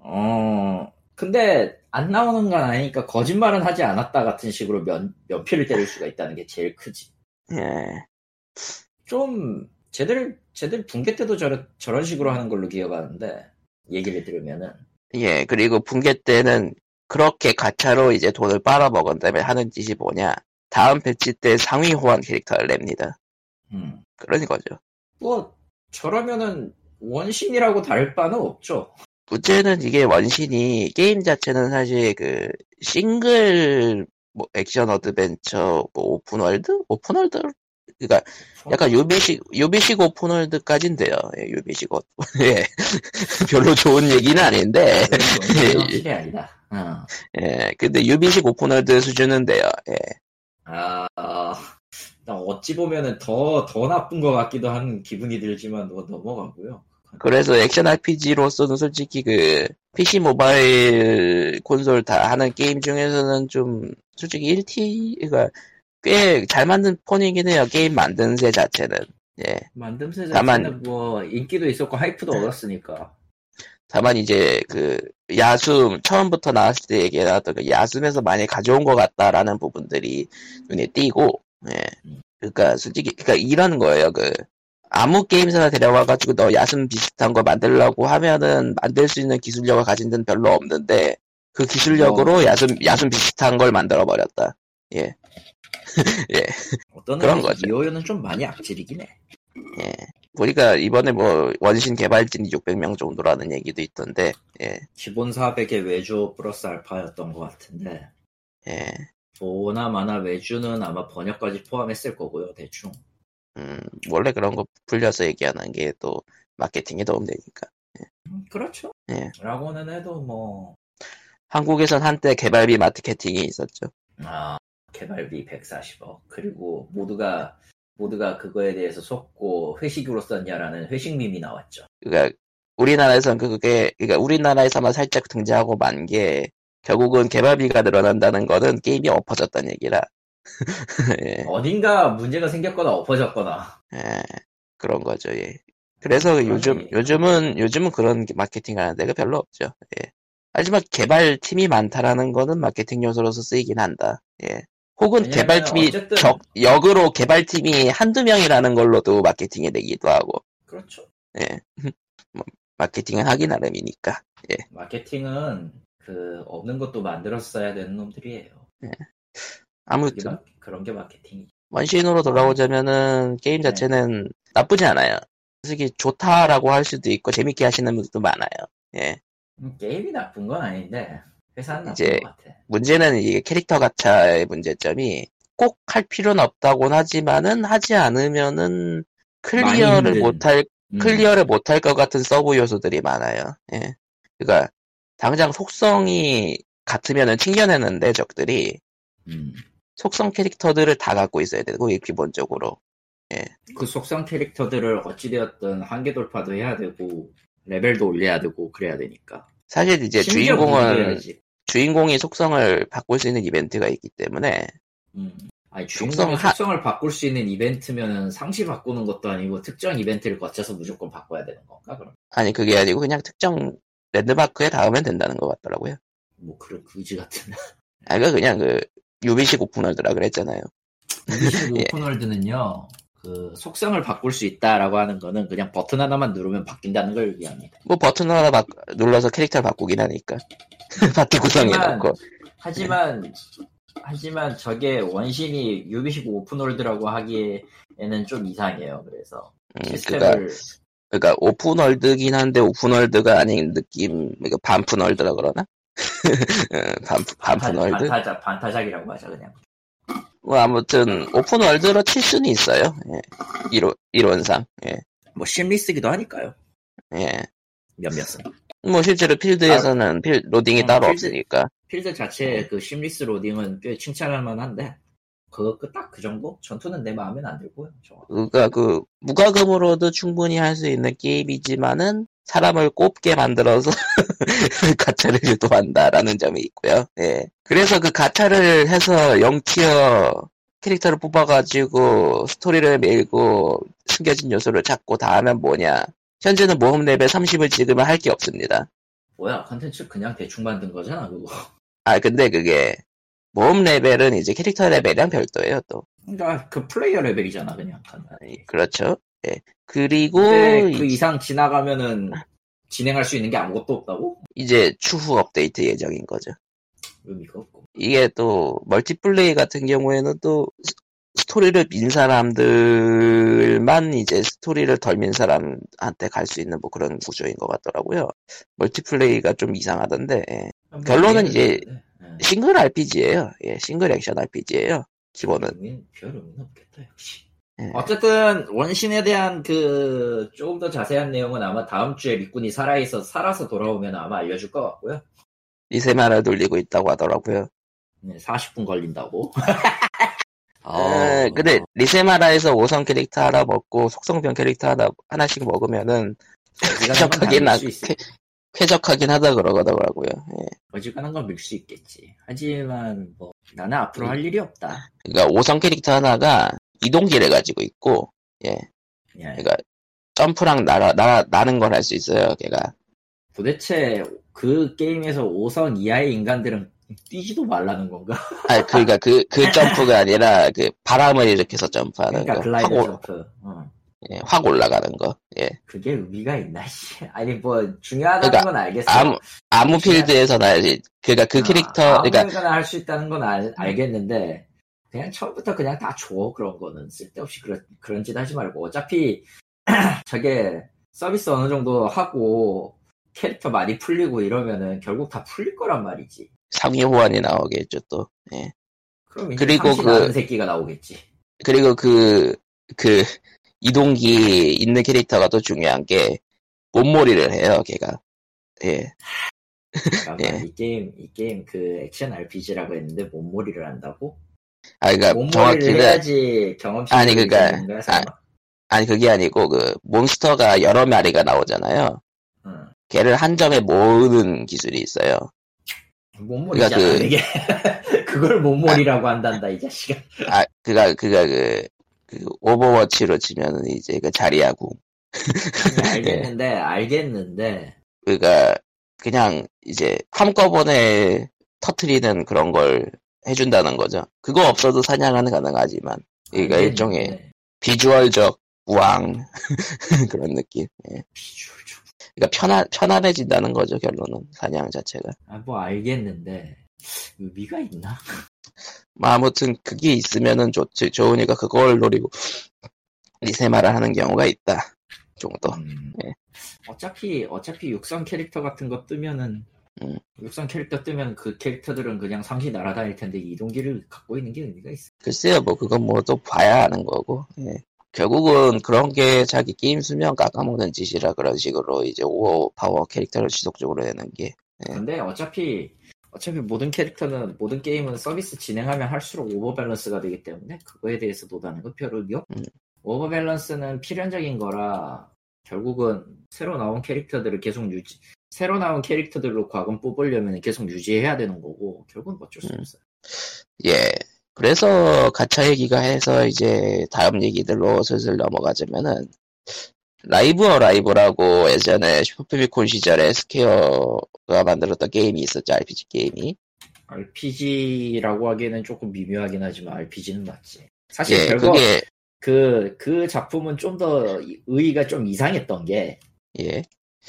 어, 근데 안 나오는 건 아니니까 거짓말은 하지 않았다 같은 식으로 면, 면피를 때릴 수가 있다는 게 제일 크지. 예. 좀, 제들, 제들 붕괴 때도 저런, 저런 식으로 하는 걸로 기억하는데, 얘기를 들으면은. 예, 그리고 붕괴 때는 그렇게 가차로 이제 돈을 빨아먹은 다음에 하는 짓이 뭐냐. 다음 패치 때 상위 호환 캐릭터를 냅니다. 음. 그런 거죠. 뭐, 저러면은 원신이라고 다를 바는 없죠. 문제는 이게 원신이 게임 자체는 사실 그 싱글 뭐 액션 어드벤처 뭐 open world open world 그러니까 약간 유비식 open world까진 돼요. 예, 유비식 오 예. 별로 좋은 얘기는 아닌데 확실히 아니다. 어. 예. 근데 유비식 open world 수준은 돼요. 예. 아, 나 어찌 보면은 더, 더 나쁜 것 같기도 한 기분이 들지만 뭐 넘어가고요. 그래서 액션 RPG로서는 솔직히 그 PC 모바일 콘솔 다 하는 게임 중에서는 좀 솔직히 1T 가 꽤 잘 만든 폰이긴 해요. 게임 만든 새 자체는. 예. 만듦새 자체는 다만- 뭐 인기도 있었고 하이프도 얻었으니까. 다만 이제 그 야숨 처음부터 나왔을 때 얘기해놨던 그 야숨에서 많이 가져온 것 같다라는 부분들이 눈에 띄고 예 그러니까 솔직히 그러니까 이런 거예요 그 아무 게임사나 데려와가지고 너 야숨 비슷한 거 만들려고 하면은 만들 수 있는 기술력을 가진 데는 별로 없는데 그 기술력으로 야숨 야숨 비슷한 걸 만들어 버렸다 예 어떤 그런 거죠. 이호연은 좀 많이 악질이긴 해. 예. 보니까 이번에 뭐 원신 개발진이 600명 정도라는 얘기도 있던데 예 기본 400의 외주 플러스 알파였던 것 같은데 예. 보나 마나 외주는 아마 번역까지 포함했을 거고요 대충 음, 원래 그런 거 풀려서 얘기하는 게 또 마케팅에 도움되니까. 음, 그렇죠 예. 라고는 해도 뭐 한국에선 한때 개발비 마케팅이 있었죠. 아, 개발비 140억 그리고 모두가 모두가 그거에 대해서 속고 회식으로 썼냐라는 회식 밈이 나왔죠 그러니까 우리나라에선 그게 그러니까 우리나라에서만 살짝 등장하고 만 게 결국은 개발비가 늘어난다는 거는 게임이 엎어졌다는 얘기라. 예, 어딘가 문제가 생겼거나 엎어졌거나 예, 그런 거죠. 예. 그래서 요즘 아니, 요즘은 요즘은 그런 마케팅 하는 데가 별로 없죠. 예. 하지만 개발팀이 많다라는 거는 마케팅 요소로서 쓰이긴 한다. 예. 혹은 개발팀이 어쨌든- 적, 역으로 개발팀이 한두 명이라는 걸로도 마케팅이 되기도 하고, 그렇죠 예. 뭐, 마케팅은 하기 나름이니까. 마케팅은 그 없는 것도 만들었어야 되는 놈들이에요 그게 아무튼, 마- 그런 게 마케팅이죠 원신으로 돌아오자면은 게임 네. 자체는 나쁘지 않아요. 솔직히 좋다라고 할 수도 있고, 재밌게 하시는 분들도 많아요. 예. 음, 게임이 나쁜 건 아닌데 회사는 이제- 것 같아 문제는 이게 캐릭터 가차의 문제점이 꼭 할 필요는 없다곤 하지만은 하지 않으면은 클리어를. 못할 음, 클리어를 못할 것 같은 서브 요소들이 많아요. 예. 그러니까 당장 속성이 같으면은 튕겨내는데 적들이 음. 속성 캐릭터들을 다 갖고 있어야 되고 이 기본적으로 그 속성 캐릭터들을 어찌되었든 한계 돌파도 해야 되고 레벨도 올려야 되고 그래야 되니까 사실 이제 주인공은. 주인공이 속성을 바꿀 수 있는 이벤트가 있기 때문에 음. 아니 주인공의 속성 하- 속성을 바꿀 수 있는 이벤트면은 상시 바꾸는 것도 아니고 특정 이벤트를 거쳐서 무조건 바꿔야 되는 건가 그럼 아니 그게 아니고 그냥 특정 랜드마크에 닿으면 된다는 것 같더라고요. 뭐 그런 그지 같은 아, 그 그냥 그 유비식 open world라 그랬잖아요. 미신 예. open world는요 그 속성을 바꿀 수 있다라고 하는 거는 그냥 버튼 하나만 누르면 바뀐다는 걸 의미합니다. 뭐 버튼 하나 바- 눌러서 캐릭터를 바꾸긴 하니까. 바퀴 구성해놓고. 하지만 하지만 저게 원신이 유비식 open world라고 하기에는 좀 이상해요. 그래서 음, 그러니까 시스템을 그러니까 open world긴 한데 open world가 아닌 느낌 그러니까 반푼월드라 그러나? 어, 반 반푼월드? 반타작 반타작이라고 하죠 그냥 뭐 아무튼 open world로 칠 수는 있어요 예. 이론 이론상 예. 뭐 seamless기도 하니까요 예. 몇몇은 뭐 실제로 필드에서는 필 로딩이 음, 따로 필드- 없으니까 필드 자체의 그 seamless 로딩은 꽤 칭찬할 만한데 그거 딱 그 정도? 전투는 내 마음엔 안 들고요 저. 그러니까 그 무과금으로도 충분히 할 수 있는 게임이지만은 사람을 꼽게 만들어서 가차를 유도한다라는 점이 있고요. 예. 그래서 그 가차를 해서 0 tier 캐릭터를 뽑아가지고 스토리를 밀고 숨겨진 요소를 찾고 다 하면 뭐냐. 현재는 모험 레벨 30을 찍으면 할 게 없습니다. 뭐야 컨텐츠 그냥 대충 만든 거잖아 그거 아 근데 그게 모험 레벨은 이제 캐릭터 레벨이랑 별도예요 또. 그러니까 그 플레이어 레벨이잖아 그냥 간단히. 그렇죠. 예. 그리고 그 이- 이상 지나가면은 진행할 수 있는 게 아무것도 없다고? 이제 추후 업데이트 예정인 거죠. 의미가 없고 이게 또 multiplay 같은 경우에는 또 스- 스토리를 민 사람들만 이제 스토리를 덜 민 사람한테 갈 수 있는 뭐 그런 구조인 것 같더라고요. multiplay가 좀 이상하던데 예. 결론은 이제 네. 싱글 RPG예요. 예, 싱글 액션 RPG예요. 기본은. 별 의미는 없겠다 역시 예. 어쨌든 원신에 대한 그 조금 더 자세한 내용은 아마 다음 주에 리꾼이 살아있어 살아서 돌아오면 아마 알려줄 것 같고요 리세마라를 돌리고 있다고 하더라고요. 네, 40분 걸린다고 아, 근데 리세마라에서 5성 캐릭터 하나 먹고 속성별 캐릭터 하나 하나씩 먹으면은 쾌적하긴 하 쾌, 쾌적하긴 하다 그러더라고요. 예. 어지간한 건 밀 수 있겠지. 하지만 뭐 나는 앞으로 할 일이 없다. 그러니까 5성 캐릭터 하나가 이동기를 가지고 있고, 예. 예. 그러니까 점프랑 날아, 날아 나는 걸 할 수 있어요. 걔가. 도대체 그 게임에서 5성 이하의 인간들은 뛰지도 말라는 건가? 아, 그러니까 그, 그 점프가 아니라 그 바람을 일으켜서 점프하는 그러니까 거. 글라이더 확, 올- 점프. 어. 예, 확 올라가는 거. 예. 그게 의미가 있나, 씨. 아니, 뭐, 중요하다는 그러니까 건 알겠어. 아무, 아무 필드에서나. 그러니까 그 캐릭터, 아, 그러니까, 할 수 있다는 건 알, 알겠는데, 그냥 처음부터 그냥 다 줘, 그런 거는. 쓸데없이 그런, 그런 짓 하지 말고. 어차피, 저게, 서비스 어느 정도 하고, 캐릭터 많이 풀리고 이러면은 결국 다 풀릴 거란 말이지. 상위 호환이 나오겠죠, 또. 예. 그럼 이제 그리고 그- 새끼가 나오겠지. 그리고 그, 그, 이동기 있는 캐릭터가 또 중요한 게, 몸몰이를 해요, 걔가. 예. 예. 이 게임, 이 게임 그 액션 RPG라고 했는데 몸몰이를 한다고? 아, 그니까, 정확히는, 해야지 경험치 아니, 그러니까, 아니, 그게 아니고, 그, 몬스터가 여러 마리가 나오잖아요. 응. 걔를 한 점에 모으는 기술이 있어요. 몸몰이잖아, 그러니까 그-. 그걸 몸몰이라고 한단다, 이 자식아. 아, 그가, 그가 그, 그, 오버워치로 치면은 이제 그 자리하고, 알겠는데, 알겠는데, 그가, 그냥 이제 한꺼번에 터트리는 그런 걸 해준다는 거죠. 그거 없어도 사냥은 가능하지만, 그러니까 알겠는데, 일종의 비주얼적 우왕, 그런 느낌. 예. 비주얼 좀- 그러니까 편안, 편안해진다는 거죠, 결론은. 사냥 자체가. 아, 뭐 알겠는데, 의미가 있나? 뭐 아무튼 그게 있으면은 좋, 좋으니까 그걸 노리고 리세마를 하는 경우가 있다. 정도. 음, 예. 어차피, 어차피 육성 캐릭터 같은 거 뜨면은, 음. 육성 캐릭터 뜨면 그 캐릭터들은 그냥 상시 날아다닐 텐데 이동기를 갖고 있는 게 의미가 있어. 글쎄요, 뭐 그건 뭐 또 봐야 하는 거고. 예. 결국은 그런 게 자기 게임 수명 깎아먹는 짓이라 그런 식으로 이제 오버 파워 캐릭터를 지속적으로 내는 게. 네. 근데 어차피, 어차피 모든 캐릭터는, 모든 게임은 서비스 진행하면 할수록 over balance가 되기 때문에 그거에 대해서 노다는 건 별 의미 없. 음. over balance는 필연적인 거라 결국은 새로 나온 캐릭터들을 계속 유지, 새로 나온 캐릭터들로 과금 뽑으려면 계속 유지해야 되는 거고 결국은 어쩔 수 음. 없어요. 예. 그래서 가차 얘기가 해서 이제 다음 얘기들로 슬슬 넘어가자면은 라이브 어 라이브라고 예전에 슈퍼패미콘 시절에 스퀘어가 만들었던 게임이 있었죠 RPG 게임이 RPG라고 하기에는 조금 미묘하긴 하지만 RPG는 맞지. 사실 예 별거 그게 그, 그 작품은 좀 더 의의가 좀 이상했던 게 예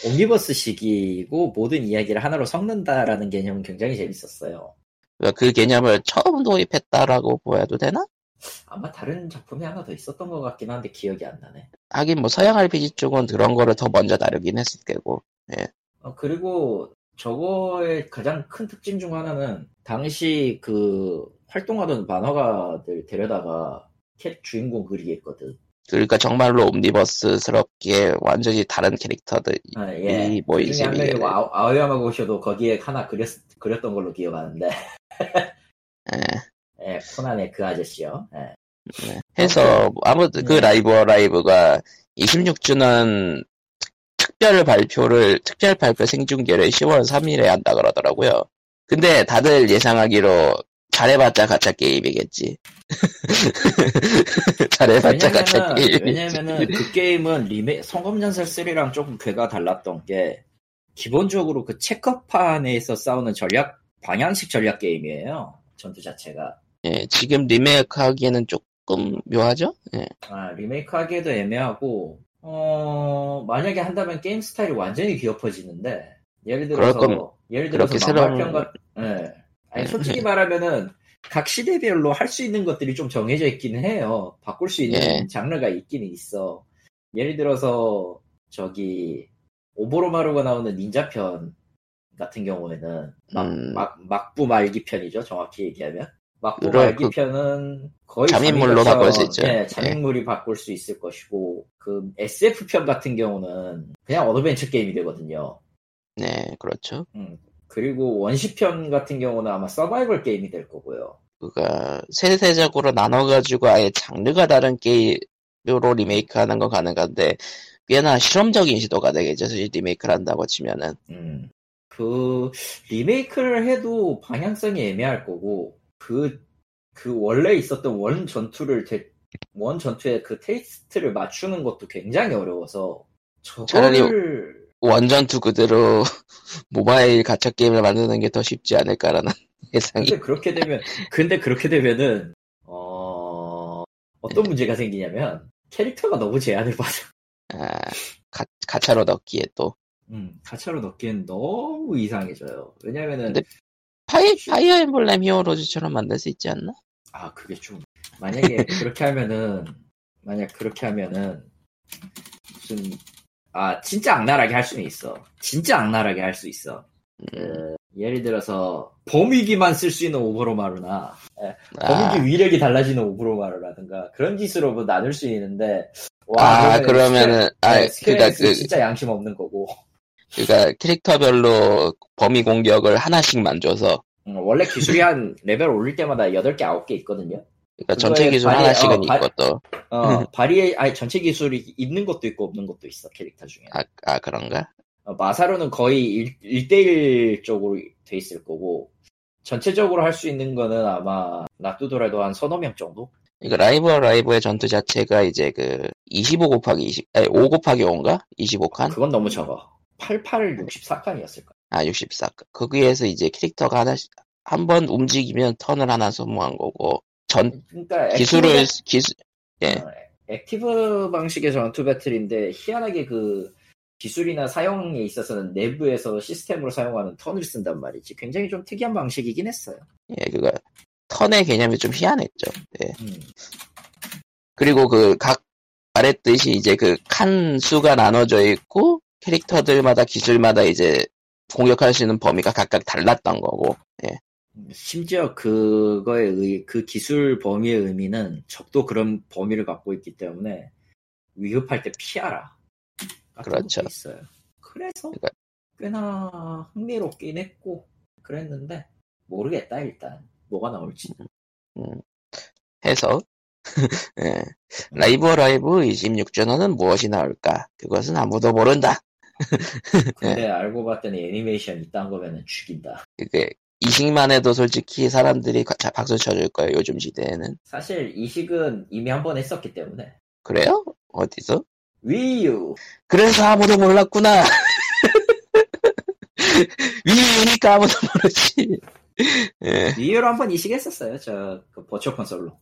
옴니버스식이고 모든 이야기를 하나로 섞는다라는 개념은 굉장히 재밌었어요. 그 개념을 처음 도입했다라고 보여도 되나? 아마 다른 작품이 하나 더 있었던 것 같긴 한데 기억이 안 나네. 하긴 뭐 서양 RPG 쪽은 그런 거를 더 먼저 다루긴 했을 테고 어, 그리고 저거의 가장 큰 특징 중 하나는 당시 그 활동하던 만화가들 데려다가 캐 주인공 그리게 했거든. 그러니까 정말로 옴니버스스럽게 완전히 다른 캐릭터들이 아, 예. 이그 모이지 아오, 아오야마 고쇼도 거기에 하나 그렸, 그렸던 걸로 기억하는데. 예. 예, 코난의 그 아저씨요. 예. 네. 해서 아무튼 그 네. 라이브 어 라이브가 26주년 특별 발표를 특별 발표 생중계를 10월 3일에 한다 그러더라고요. 근데 다들 예상하기로 잘해봤자 가짜 게임이겠지. 잘해봤자 가짜 왜냐면은, 게임. 왜냐면은 그 게임은 리메 성검전설 3랑 조금 괴가 달랐던 게 기본적으로 그 체크판에서 싸우는 전략 방향식 전략 게임이에요. 전투 자체가. 예, 지금 리메이크하기에는 조금 묘하죠? 예. 아, 리메이크 하기에도 애매하고, 어, 만약에 한다면 게임 스타일이 완전히 뒤엎어지는데, 예를 들어서, 그럴 거면 예를 들어서 새로운- 예. 아니, 예. 솔직히 말하면은, 각 시대별로 할 수 있는 것들이 좀 정해져 있기는 해요. 바꿀 수 있는 예. 장르가 있기는 있어. 예를 들어서, 저기, 오보로마루가 나오는 닌자편 같은 경우에는, 막, 음. 막, 막부 말기 편이죠, 정확히 얘기하면. 막부 그럴 말기편은 거의 잠입물로 바꿀 수 편, 있죠. 예, 잠입물이 바꿀 수 있을 것이고, 그 SF편 같은 경우는 그냥 어드벤처 게임이 되거든요. 네, 그렇죠. 음, 그리고 원시편 같은 경우는 아마 서바이벌 게임이 될 거고요. 그가 세세적으로 나눠가지고 아예 장르가 다른 게임으로 리메이크하는 건 가능한데 꽤나 실험적인 시도가 되겠죠. 사실 리메이크를 한다고 치면은 음. 그 리메이크를 해도 방향성이 애매할 거고 그그 원래 있었던 원 전투를 대- 원 전투의 그 taste를 맞추는 것도 굉장히 어려워서 차라리 저거를 원전투 그대로 모바일 가챠 게임을 만드는 게 더 쉽지 않을까라는 예상이. 근데 그렇게 되면 근데 그렇게 되면은 어 어떤 문제가 생기냐면 캐릭터가 너무 제한을 받아. 아, 가, 가차로 넣기에 또 음, 가차로 넣기엔 너무 이상해져요. 왜냐면은 파이 파이어 엠블렘 히어로즈처럼 만들 수 있지 않나? 아 그게 좀 만약에 그렇게 하면은 만약 그렇게 하면은 무슨 아 진짜 악랄하게 할 수는 있어. 진짜 악랄하게 할 수 있어. 음, 그, 예를 들어서 범위기만 쓸 수 있는 오보로마루나 아, 범위기 위력이 달라지는 오보로마루라든가 그런 짓으로 뭐 나눌 수 있는데 아, 그러면은, 아, 그니까 그- 진짜 양심 없는 거고 그러니까 캐릭터별로 범위 공격을 하나씩만 줘서 음, 원래 기술이 한 레벨 올릴 때마다 8개 9개 있거든요 그러니까 전체 그거에 기술 발이- 하나씩은 어, 발- 있고 또 어, 발이 아니 전체 기술이 있는 것도 있고 없는 것도 있어 캐릭터 중에 아, 아 그런가? 어, 마사로는 거의 1, 대일 쪽으로 돼 있을 거고 전체적으로 할 수 있는 거는 아마 놔두더라도 한 서너 명 정도? 이거 라이브 라이브의 전투 자체가 이제 그 25 곱하기 20, 아니 5 곱하기 5인가? 25칸? 그건 너무 적어 88, 64칸이었을 거야 아 64. 거기에서 이제 캐릭터가 하나씩 한 번 움직이면 턴을 하나 소모한 거고 전 그러니까 기술을 active, 기술 예. 어, active 방식의 전투 배틀인데 희한하게 그 기술이나 사용에 있어서는 내부에서 시스템으로 사용하는 턴을 쓴단 말이지 굉장히 좀 특이한 방식이긴 했어요 예, 그거 턴의 개념이 좀 희한했죠. 예. 음. 그리고 그 각 말했듯이 이제 그 칸 수가 나눠져 있고 캐릭터들마다 기술마다 이제 공격할 수 있는 범위가 각각 달랐던 거고 예. 심지어 그거의 의, 그 기술 범위의 의미는 적도 그런 범위를 갖고 있기 때문에 위협할 때 피하라. 그렇죠. 있어요. 그래서 그러니까- 꽤나 흥미롭긴 했고 그랬는데 모르겠다 일단 뭐가 나올지. 음. 해서 예. 라이브 라이브 26전원은 무엇이 나올까? 그것은 아무도 모른다. 근데 알고 봤더니 애니메이션 이딴 거면은 죽인다. 그게 이식만 해도 솔직히 사람들이 박수 쳐줄 거예요 요즘 시대에는. 사실 이식은 이미 한 번 했었기 때문에 그래요? 어디서? 위유 그래서 아무도 몰랐구나. 위니까 아무도 모르지. 예. 위유로 한 번 이식했었어요. 저 그 버추어 콘솔로.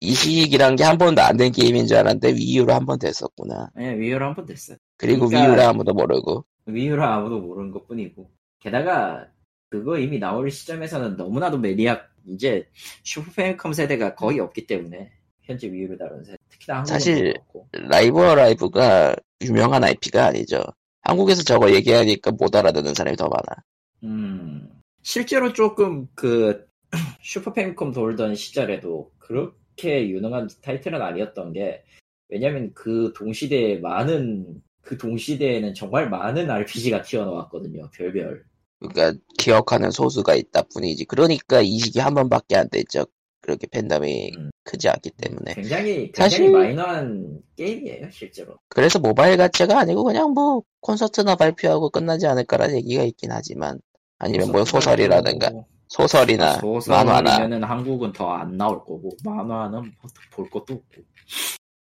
이식이란 게 한 번도 안 된 게임인 줄 알았는데 위유로 한 번 됐었구나. 네, 위유로 한 번 됐어요. 그리고 그러니까- 위유라 아무도 모르고. 위유를 아무도 모르는 것 뿐이고. 게다가, 그거 이미 나올 시점에서는 너무나도 maniac, 이제, 슈퍼패미컴 세대가 거의 없기 때문에, 현재 위유를 다룬 세대. 특히나 사실-. 라이브 라이브가 유명한 IP가 아니죠. 한국에서 저거 얘기하니까 못 알아듣는 사람이 더 많아. 음, 실제로 조금 그, 슈퍼패미컴 돌던 시절에도 그렇게 유명한 타이틀은 아니었던 게, 왜냐면 그 동시대에 많은, 그 동시대에는 정말 많은 RPG가 튀어나왔거든요. 별별. 그러니까 기억하는 소수가 있다 뿐이지. 그러니까 이식이 한 번밖에 안 됐죠. 그렇게 팬덤이 음. 크지 않기 때문에. 굉장히, 굉장히 사실- 마이너한 게임이에요, 실제로. 그래서 모바일 가치가 아니고 그냥 뭐 콘서트나 발표하고 끝나지 않을까라는 얘기가 있긴 하지만 아니면 뭐 소설이라든가 소설이나 만화나 소설이면은 한국은 더 안 나올 거고, 만화는 뭐볼 것도 없고.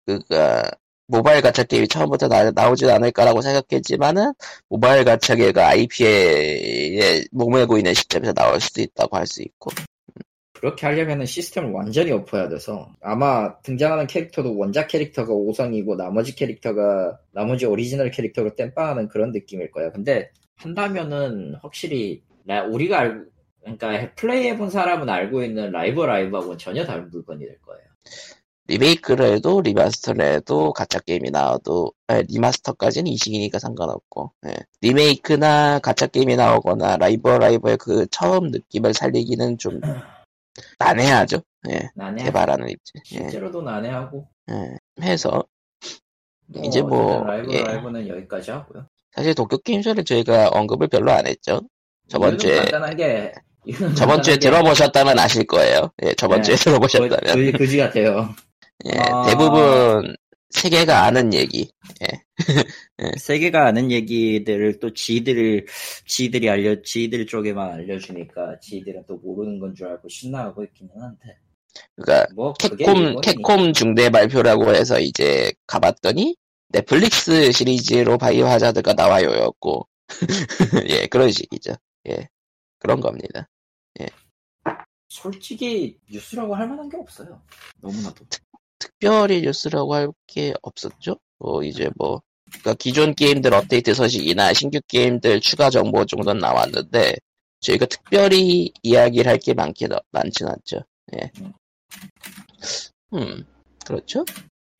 그니까 모바일 가챠 게임이 처음부터 나, 나오진 않을 까라고 생각했지만은 모바일 가챠계가 IP에 목매고 있는 시점에서 나올 수도 있다고 할 수 있고 그렇게 하려면은 시스템을 완전히 엎어야 돼서 아마 등장하는 캐릭터도 원작 캐릭터가 5성이고 나머지 캐릭터가 나머지 오리지널 캐릭터로 땜빵하는 그런 느낌일 거야. 근데 한다면은 확실히 나 우리가 알고 그러니까 플레이해본 사람은 알고 있는 라이브 라이브하고는 전혀 다른 물건이 될 거예요. 리메이크를 해도 리마스터를 해도 가챠 게임이 나와도 아니, 리마스터까지는 이식이니까 상관없고 예. 리메이크나 가챠 게임이 나오거나 라이브 라이브의 그 처음 느낌을 살리기는 좀 난해하죠 예. 난해. 개발하는 입장 예. 실제로도 난해하고. 예. 해서 뭐 이제 뭐, 라이브 예. 라이브는 여기까지 하고요. 사실 도쿄 게임쇼를 저희가 언급을 별로 안 했죠 저번 주에 간단한 게 이거는 저번 주에 간단하게 들어보셨다면 아실 거예요. 예, 저번 네. 주에 들어보셨다면. 거의 그, 그지 같아요. 예, 아. 대부분 세계가 아는 얘기. 세계가 아는 얘기들을 또 지들을 지들이 알려 지들 쪽에만 알려주니까 지들은 또 모르는 건 줄 알고 신나하고 있기는 한데 그러니까 뭐 캡콤. 캡콤 중대 발표라고 해서 이제 가봤더니 넷플릭스 시리즈로 바이오 하자드가 나와요였고 예 그런 식이죠. 예 그런 겁니다. 솔직히 뉴스라고 할 만한 게 없어요. 너무나도. 특별히 뉴스라고 할 게 없었죠. 뭐 이제 뭐 그러니까 기존 게임들 업데이트 소식이나 신규 게임들 추가 정보 정도는 나왔는데 저희가 특별히 이야기를 할 게 많긴 많진 않죠. 예. 음 그렇죠.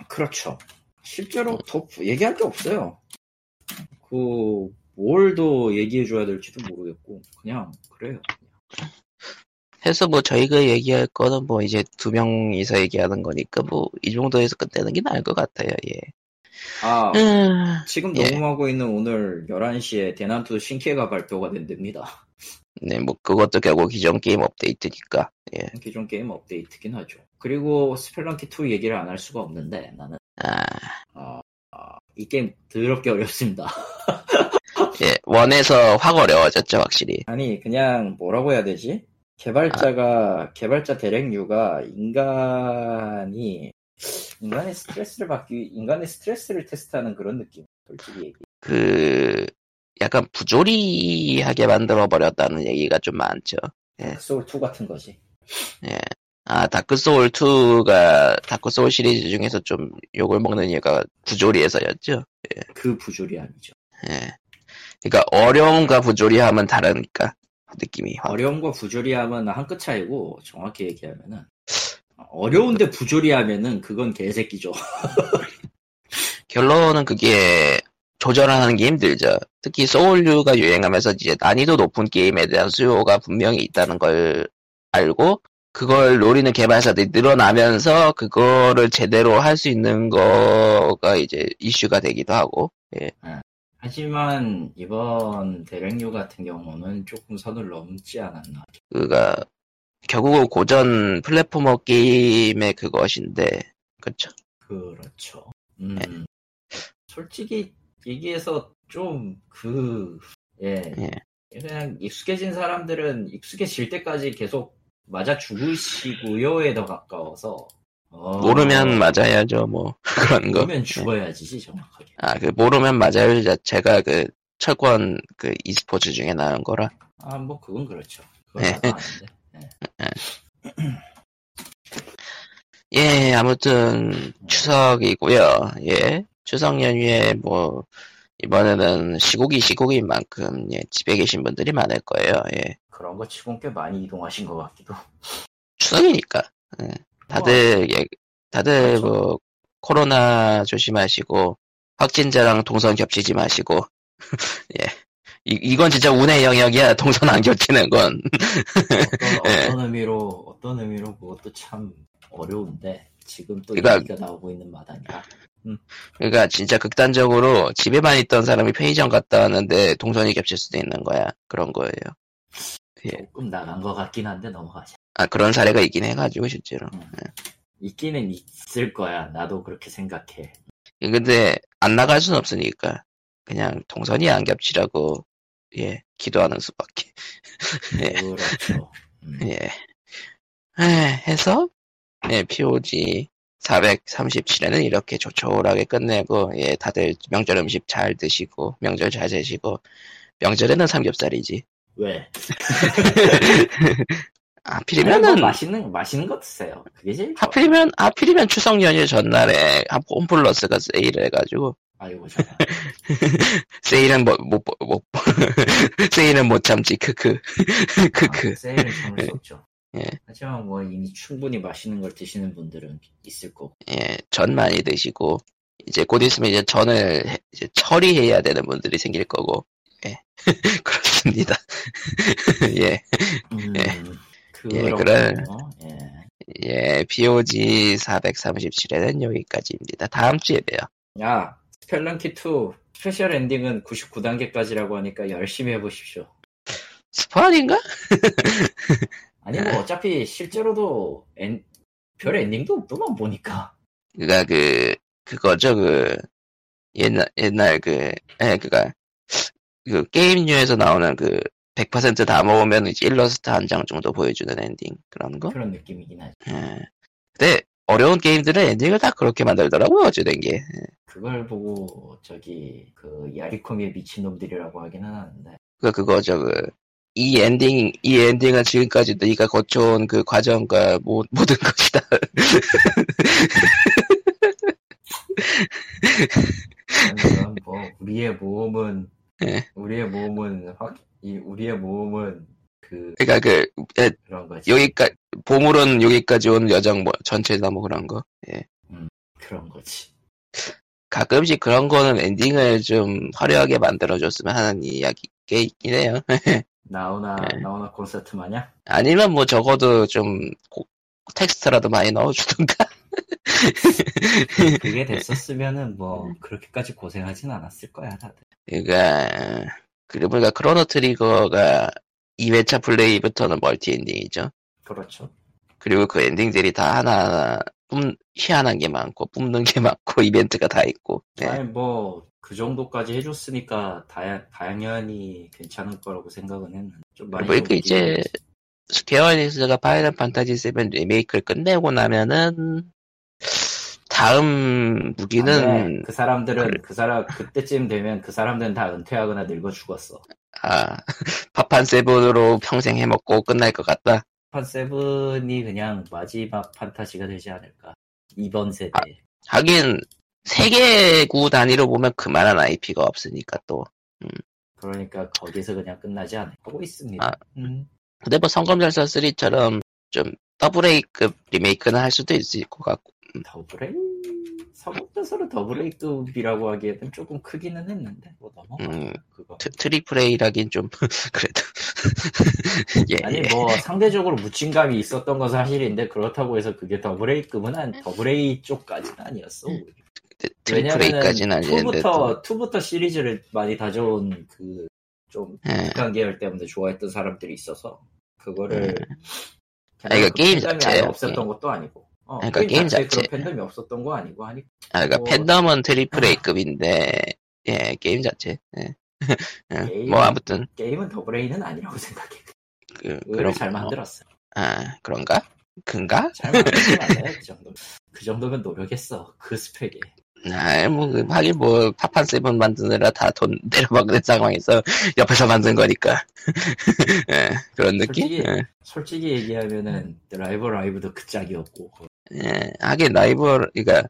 그렇죠. 실제로 더 얘기할 게 없어요. 그, 뭘 더 얘기해 줘야 될지도 모르겠고, 그냥, 그래요. 해서 뭐 저희가 얘기할 거는 뭐 이제 두 명이서 얘기하는 거니까 뭐 이 정도에서 끝내는 게 나을 것 같아요. 예. 아, 음, 지금 예. 녹음하고 있는 오늘 11시에 대난투 신캐가 발표가 된답니다. 네, 뭐 그것도 결국 기존 게임 업데이트니까. 예. 기존 게임 업데이트긴 하죠. 그리고 스펠런키 2 얘기를 안 할 수가 없는데, 나는, 아, 아, 아, 이 게임 더럽게 어렵습니다. 예. 원에서 확 어려워졌죠, 확실히. 아니, 그냥 뭐라고 해야 되지? 개발자가, 개발자 대랭류가 인간이, 인간의 스트레스를 받기, 인간의 스트레스를 테스트하는 그런 느낌. 솔직히 얘기. 그 약간 부조리하게 만들어 버렸다는 얘기가 좀 많죠. 소울 2 같은 거지. 예. 아, 다크 소울 2가 다크 소울 시리즈 중에서 좀 욕을 먹는 이유가 부조리에서였죠. 그 부조리함이죠. 예. 그러니까 어려움과 부조리함은 다르니까 느낌이 확. 어려움과 부조리함은 한 끗 차이고, 정확히 얘기하면은, 어려운데 부조리하면은 그건 개새끼죠. 결론은 그게 조절하는 게 힘들죠. 특히 소울류가 유행하면서 이제 난이도 높은 게임에 대한 수요가 분명히 있다는 걸 알고 그걸 노리는 개발사들이 늘어나면서 그거를 제대로 할 수 있는 거가 이제 이슈가 되기도 하고 하지만 이번 대랭류 같은 경우는 조금 선을 넘지 않았나. 그가 결국은 고전 플랫포머 게임의 그것인데 그쵸 그렇죠. 음, 솔직히 얘기해서 좀 그, 예, 예. 그냥 익숙해진 사람들은 익숙해질 때까지 계속 맞아 죽으시고요에 더 가까워서. 어, 모르면 맞아야죠 뭐 그런 거 모르면 죽어야지, 정확하게. 아, 그 모르면 맞아요 자체가 그 철권 그 e스포츠 중에 나온 거라 아, 뭐, 그건 그렇죠. 네. 아는데. 예, 아무튼 추석이고요. 예, 추석 연휴에 뭐 이번에는 시국이 시국인 만큼 예, 집에 계신 분들이 많을 거예요. 예, 그런 거 치곤 꽤 많이 이동하신 것 같기도. 추석이니까 예, 다들 예, 다들 그렇죠. 뭐 코로나 조심하시고 확진자랑 동선 겹치지 마시고 예. 이, 이건 진짜 운의 영역이야. 동선 안 겹치는 건. 어떤, 예. 어떤 의미로, 어떤 의미로 그것도 참 어려운데, 지금 또 그러니까- 얘기가 나오고 있는 마당이라. 그러니까 진짜 극단적으로 집에만 있던 사람이 편의점 갔다 왔는데 동선이 겹칠 수도 있는 거야. 그런 거예요. 예. 조금 나간 것 같긴 한데 넘어가자. 아, 그런 사례가 있긴 해가지고, 실제로. 있기는 있을 거야. 나도 그렇게 생각해. 근데, 안 나갈 순 없으니까. 그냥 동선이 안 겹치라고, 예, 기도하는 수밖에. 예, 그렇죠. 음. 예. 에, 해서, 예, POG 437회는 이렇게 조촐하게 끝내고, 예, 다들 명절 음식 잘 드시고, 명절 잘 되시고, 명절에는 삼겹살이지. 왜? 하필이면은, 그냥 뭐 맛있는 맛있는 거 드세요. 그게 제일 좋아. 하필이면, 하필이면 추석 연휴 전날에 한 홈플러스가 세일을 해가지고, 아이고 잘. 세일은 못, 못, 못, 세일은 못 참지, 크크. 크크. 아, 세일은 참을 수 없죠. 예. 하지만 뭐 이미 충분히 맛있는 걸 드시는 분들은 있을 거고. 예, 전 많이 드시고, 이제 곧 있으면 이제 전을 해- 이제 처리해야 되는 분들이 생길 거고, 예. 그렇습니다. 예, 음, 예, 그렇군요. 그래. 예. 예, POG 437회는 여기까지입니다. 다음 주에 봬요. 야, 스펠런키 2 스페셜 엔딩은 99단계까지라고 하니까 열심히 해보십시오. 아닌가? 아니 뭐 어차피 실제로도 엔, 별 엔딩도 없더만 보니까 그니까 그 그거죠 그 옛날 옛날 그 예, 그니까 그 게임류에서 나오는 그 100%다 먹으면 이제 일러스트 한 장 정도 보여주는 엔딩 그런 거. 그런 느낌이긴 하지. 예. 근데 어려운 게임들은 엔딩을 다 그렇게 만들더라고요 어찌된 게. 그걸 보고 저기 그 야리코미의 미친놈들이라고 하기는 하는데 그 그거죠 그. 이 엔딩, 이 엔딩은 지금까지 네가 거쳐온 그 과정과 모, 모든 것이다. 뭐 우리의 모험은 예. 우리의 모험은 확 이 우리의 모험은 그 그러니까 그 예, 그런 거지 여기까지 보물은 여기까지 온 여정 뭐 전체다 뭐 그런 거. 예. 그런 거지. 가끔씩 그런 거는 엔딩을 좀 화려하게 만들어줬으면 하는 이야기가 있긴 해요. 나오나 네. 나오나 콘서트 마냥 아니면 뭐 적어도 좀 고- 텍스트라도 많이 넣어주던가. 그게 됐었으면은 뭐 그렇게까지 고생하진 않았을 거야 다들. 그러니까 그리고 보니까 크로노 트리거가 2회차 플레이부터는 멀티 엔딩이죠. 그렇죠. 그리고 그 엔딩들이 다 하나하나 뿜, 희한한 게 많고 뿜는 게 많고 이벤트가 다 있고. 네. 아니 뭐 그 정도까지 해줬으니까 다, 당연히 괜찮을 거라고 생각은 했는데 좀 많이 좀 이제 미디어- 스퀘어닉스가 파이널 판타지 7 리메이크를 끝내고 나면은 다음 무기는. 그 사람들은 그 사람 그때쯤 되면 그 사람들은 다 은퇴하거나 늙어 죽었어. 아 파판 Seven으로 평생 해먹고 끝날 것 같다. 판 Seven이 그냥 마지막 판타지가 되지 않을까. 이번 세대. 아, 하긴 세계구 단위로 보면 그만한 IP가 없으니까 또. 그러니까 거기서 그냥 끝나지 않을 하고 있습니다. 아. 음. 근데 뭐 성검전설 3처럼 좀 double A급 리메이크는 할 수도 있을 것 같고. double A 서북대서로 double A급이라고 하기에는 조금 크기는 했는데 뭐 넘어가 음, 그거. 트, triple A라긴 좀 그래도. 예, 아니 예. 뭐 상대적으로 묻힌감이 있었던 건 사실인데 그렇다고 해서 그게 double A급은 한 double A 쪽까지는 아니었어. triple A까지는 아니는데. 또. 2부터 2부터 시리즈를 많이 다져온 그좀 예. 극한 계열 때문에 좋아했던 사람들이 있어서 그거를 아, 이거 그 게임. 아예 없었던 것도 아니고 어, 그러니까 게임, 자체. 팬덤이 없었던 거 아니고 하니까 아, 그러니까 뭐- 팬덤은 triple A급인데, 예, 게임 자체. 예. 예, 게임- 뭐, 아무튼, 게임은 double A는 아니라고 생각해 그, 그런, 잘 뭐, 만들었어 아, 그런가? 근가? 잘 만들지 않아요 그 정도 그 정도면 노력했어 그 스펙에 아, 뭐, 그, 하긴 뭐, 파판 Seven 만드느라 다 돈 내려먹는 상황에서 옆에서 만든 거니까. 예, 그런 느낌? 솔직히- 예. 솔직히 얘기하면은 라이브 라이브도 그 짝이었고 예, 하긴 라이브, 그니까,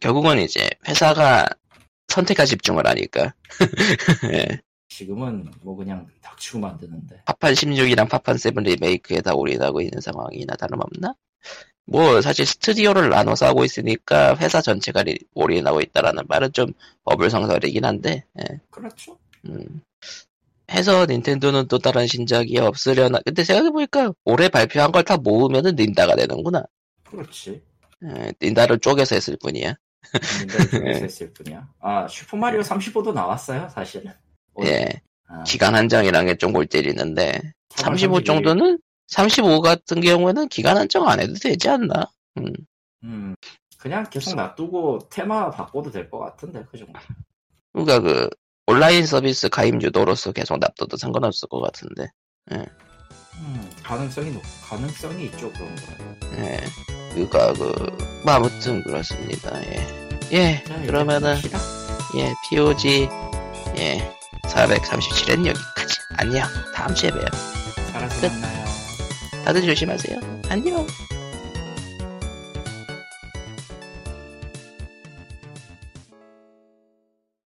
결국은 이제, 회사가 선택과 집중을 하니까. 예, 지금은 뭐 그냥 닥치고 만드는데 파판 16이랑 파판 7 리메이크에 다 올인하고 있는 상황이나 다름없나? 뭐, 사실 스튜디오를 나눠서 하고 있으니까 회사 전체가 리- 올인하고 있다라는 말은 좀 어불성설이긴 한데, 예. 그렇죠 음. 해서 닌텐도는 또 다른 신작이 없으려나. 근데 생각해보니까 올해 발표한 걸 다 모으면은 닌다가 되는구나. 그렇지 에, 닌다를 쪼개서 했을 뿐이야. 닌텐도 쪽에서 했을 뿐이야 아 슈퍼마리오 35도 나왔어요 사실은 오늘. 예. 아, 기간 한정이란 게 좀 골 때리는데, 35 31일. 정도는? 35 같은 경우에는 기간 한정 안 해도 되지 않나? 음. 음, 그냥 계속 놔두고 테마 바꿔도 될 것 같은데 그 정도 그러니까 그, 온라인 서비스 가입 유도로서 계속 납둬도 상관없을 것 같은데. 음, 가능성이 높 가능성이 있죠 그런 거 예. 그니까 그, 뭐 아무튼 그렇습니다. 예. 예, 그러면은, 예, POG, 예, 437은 여기까지. 안녕. 다음 주에 봬요. 살아서 만나요 다들 조심하세요. 안녕.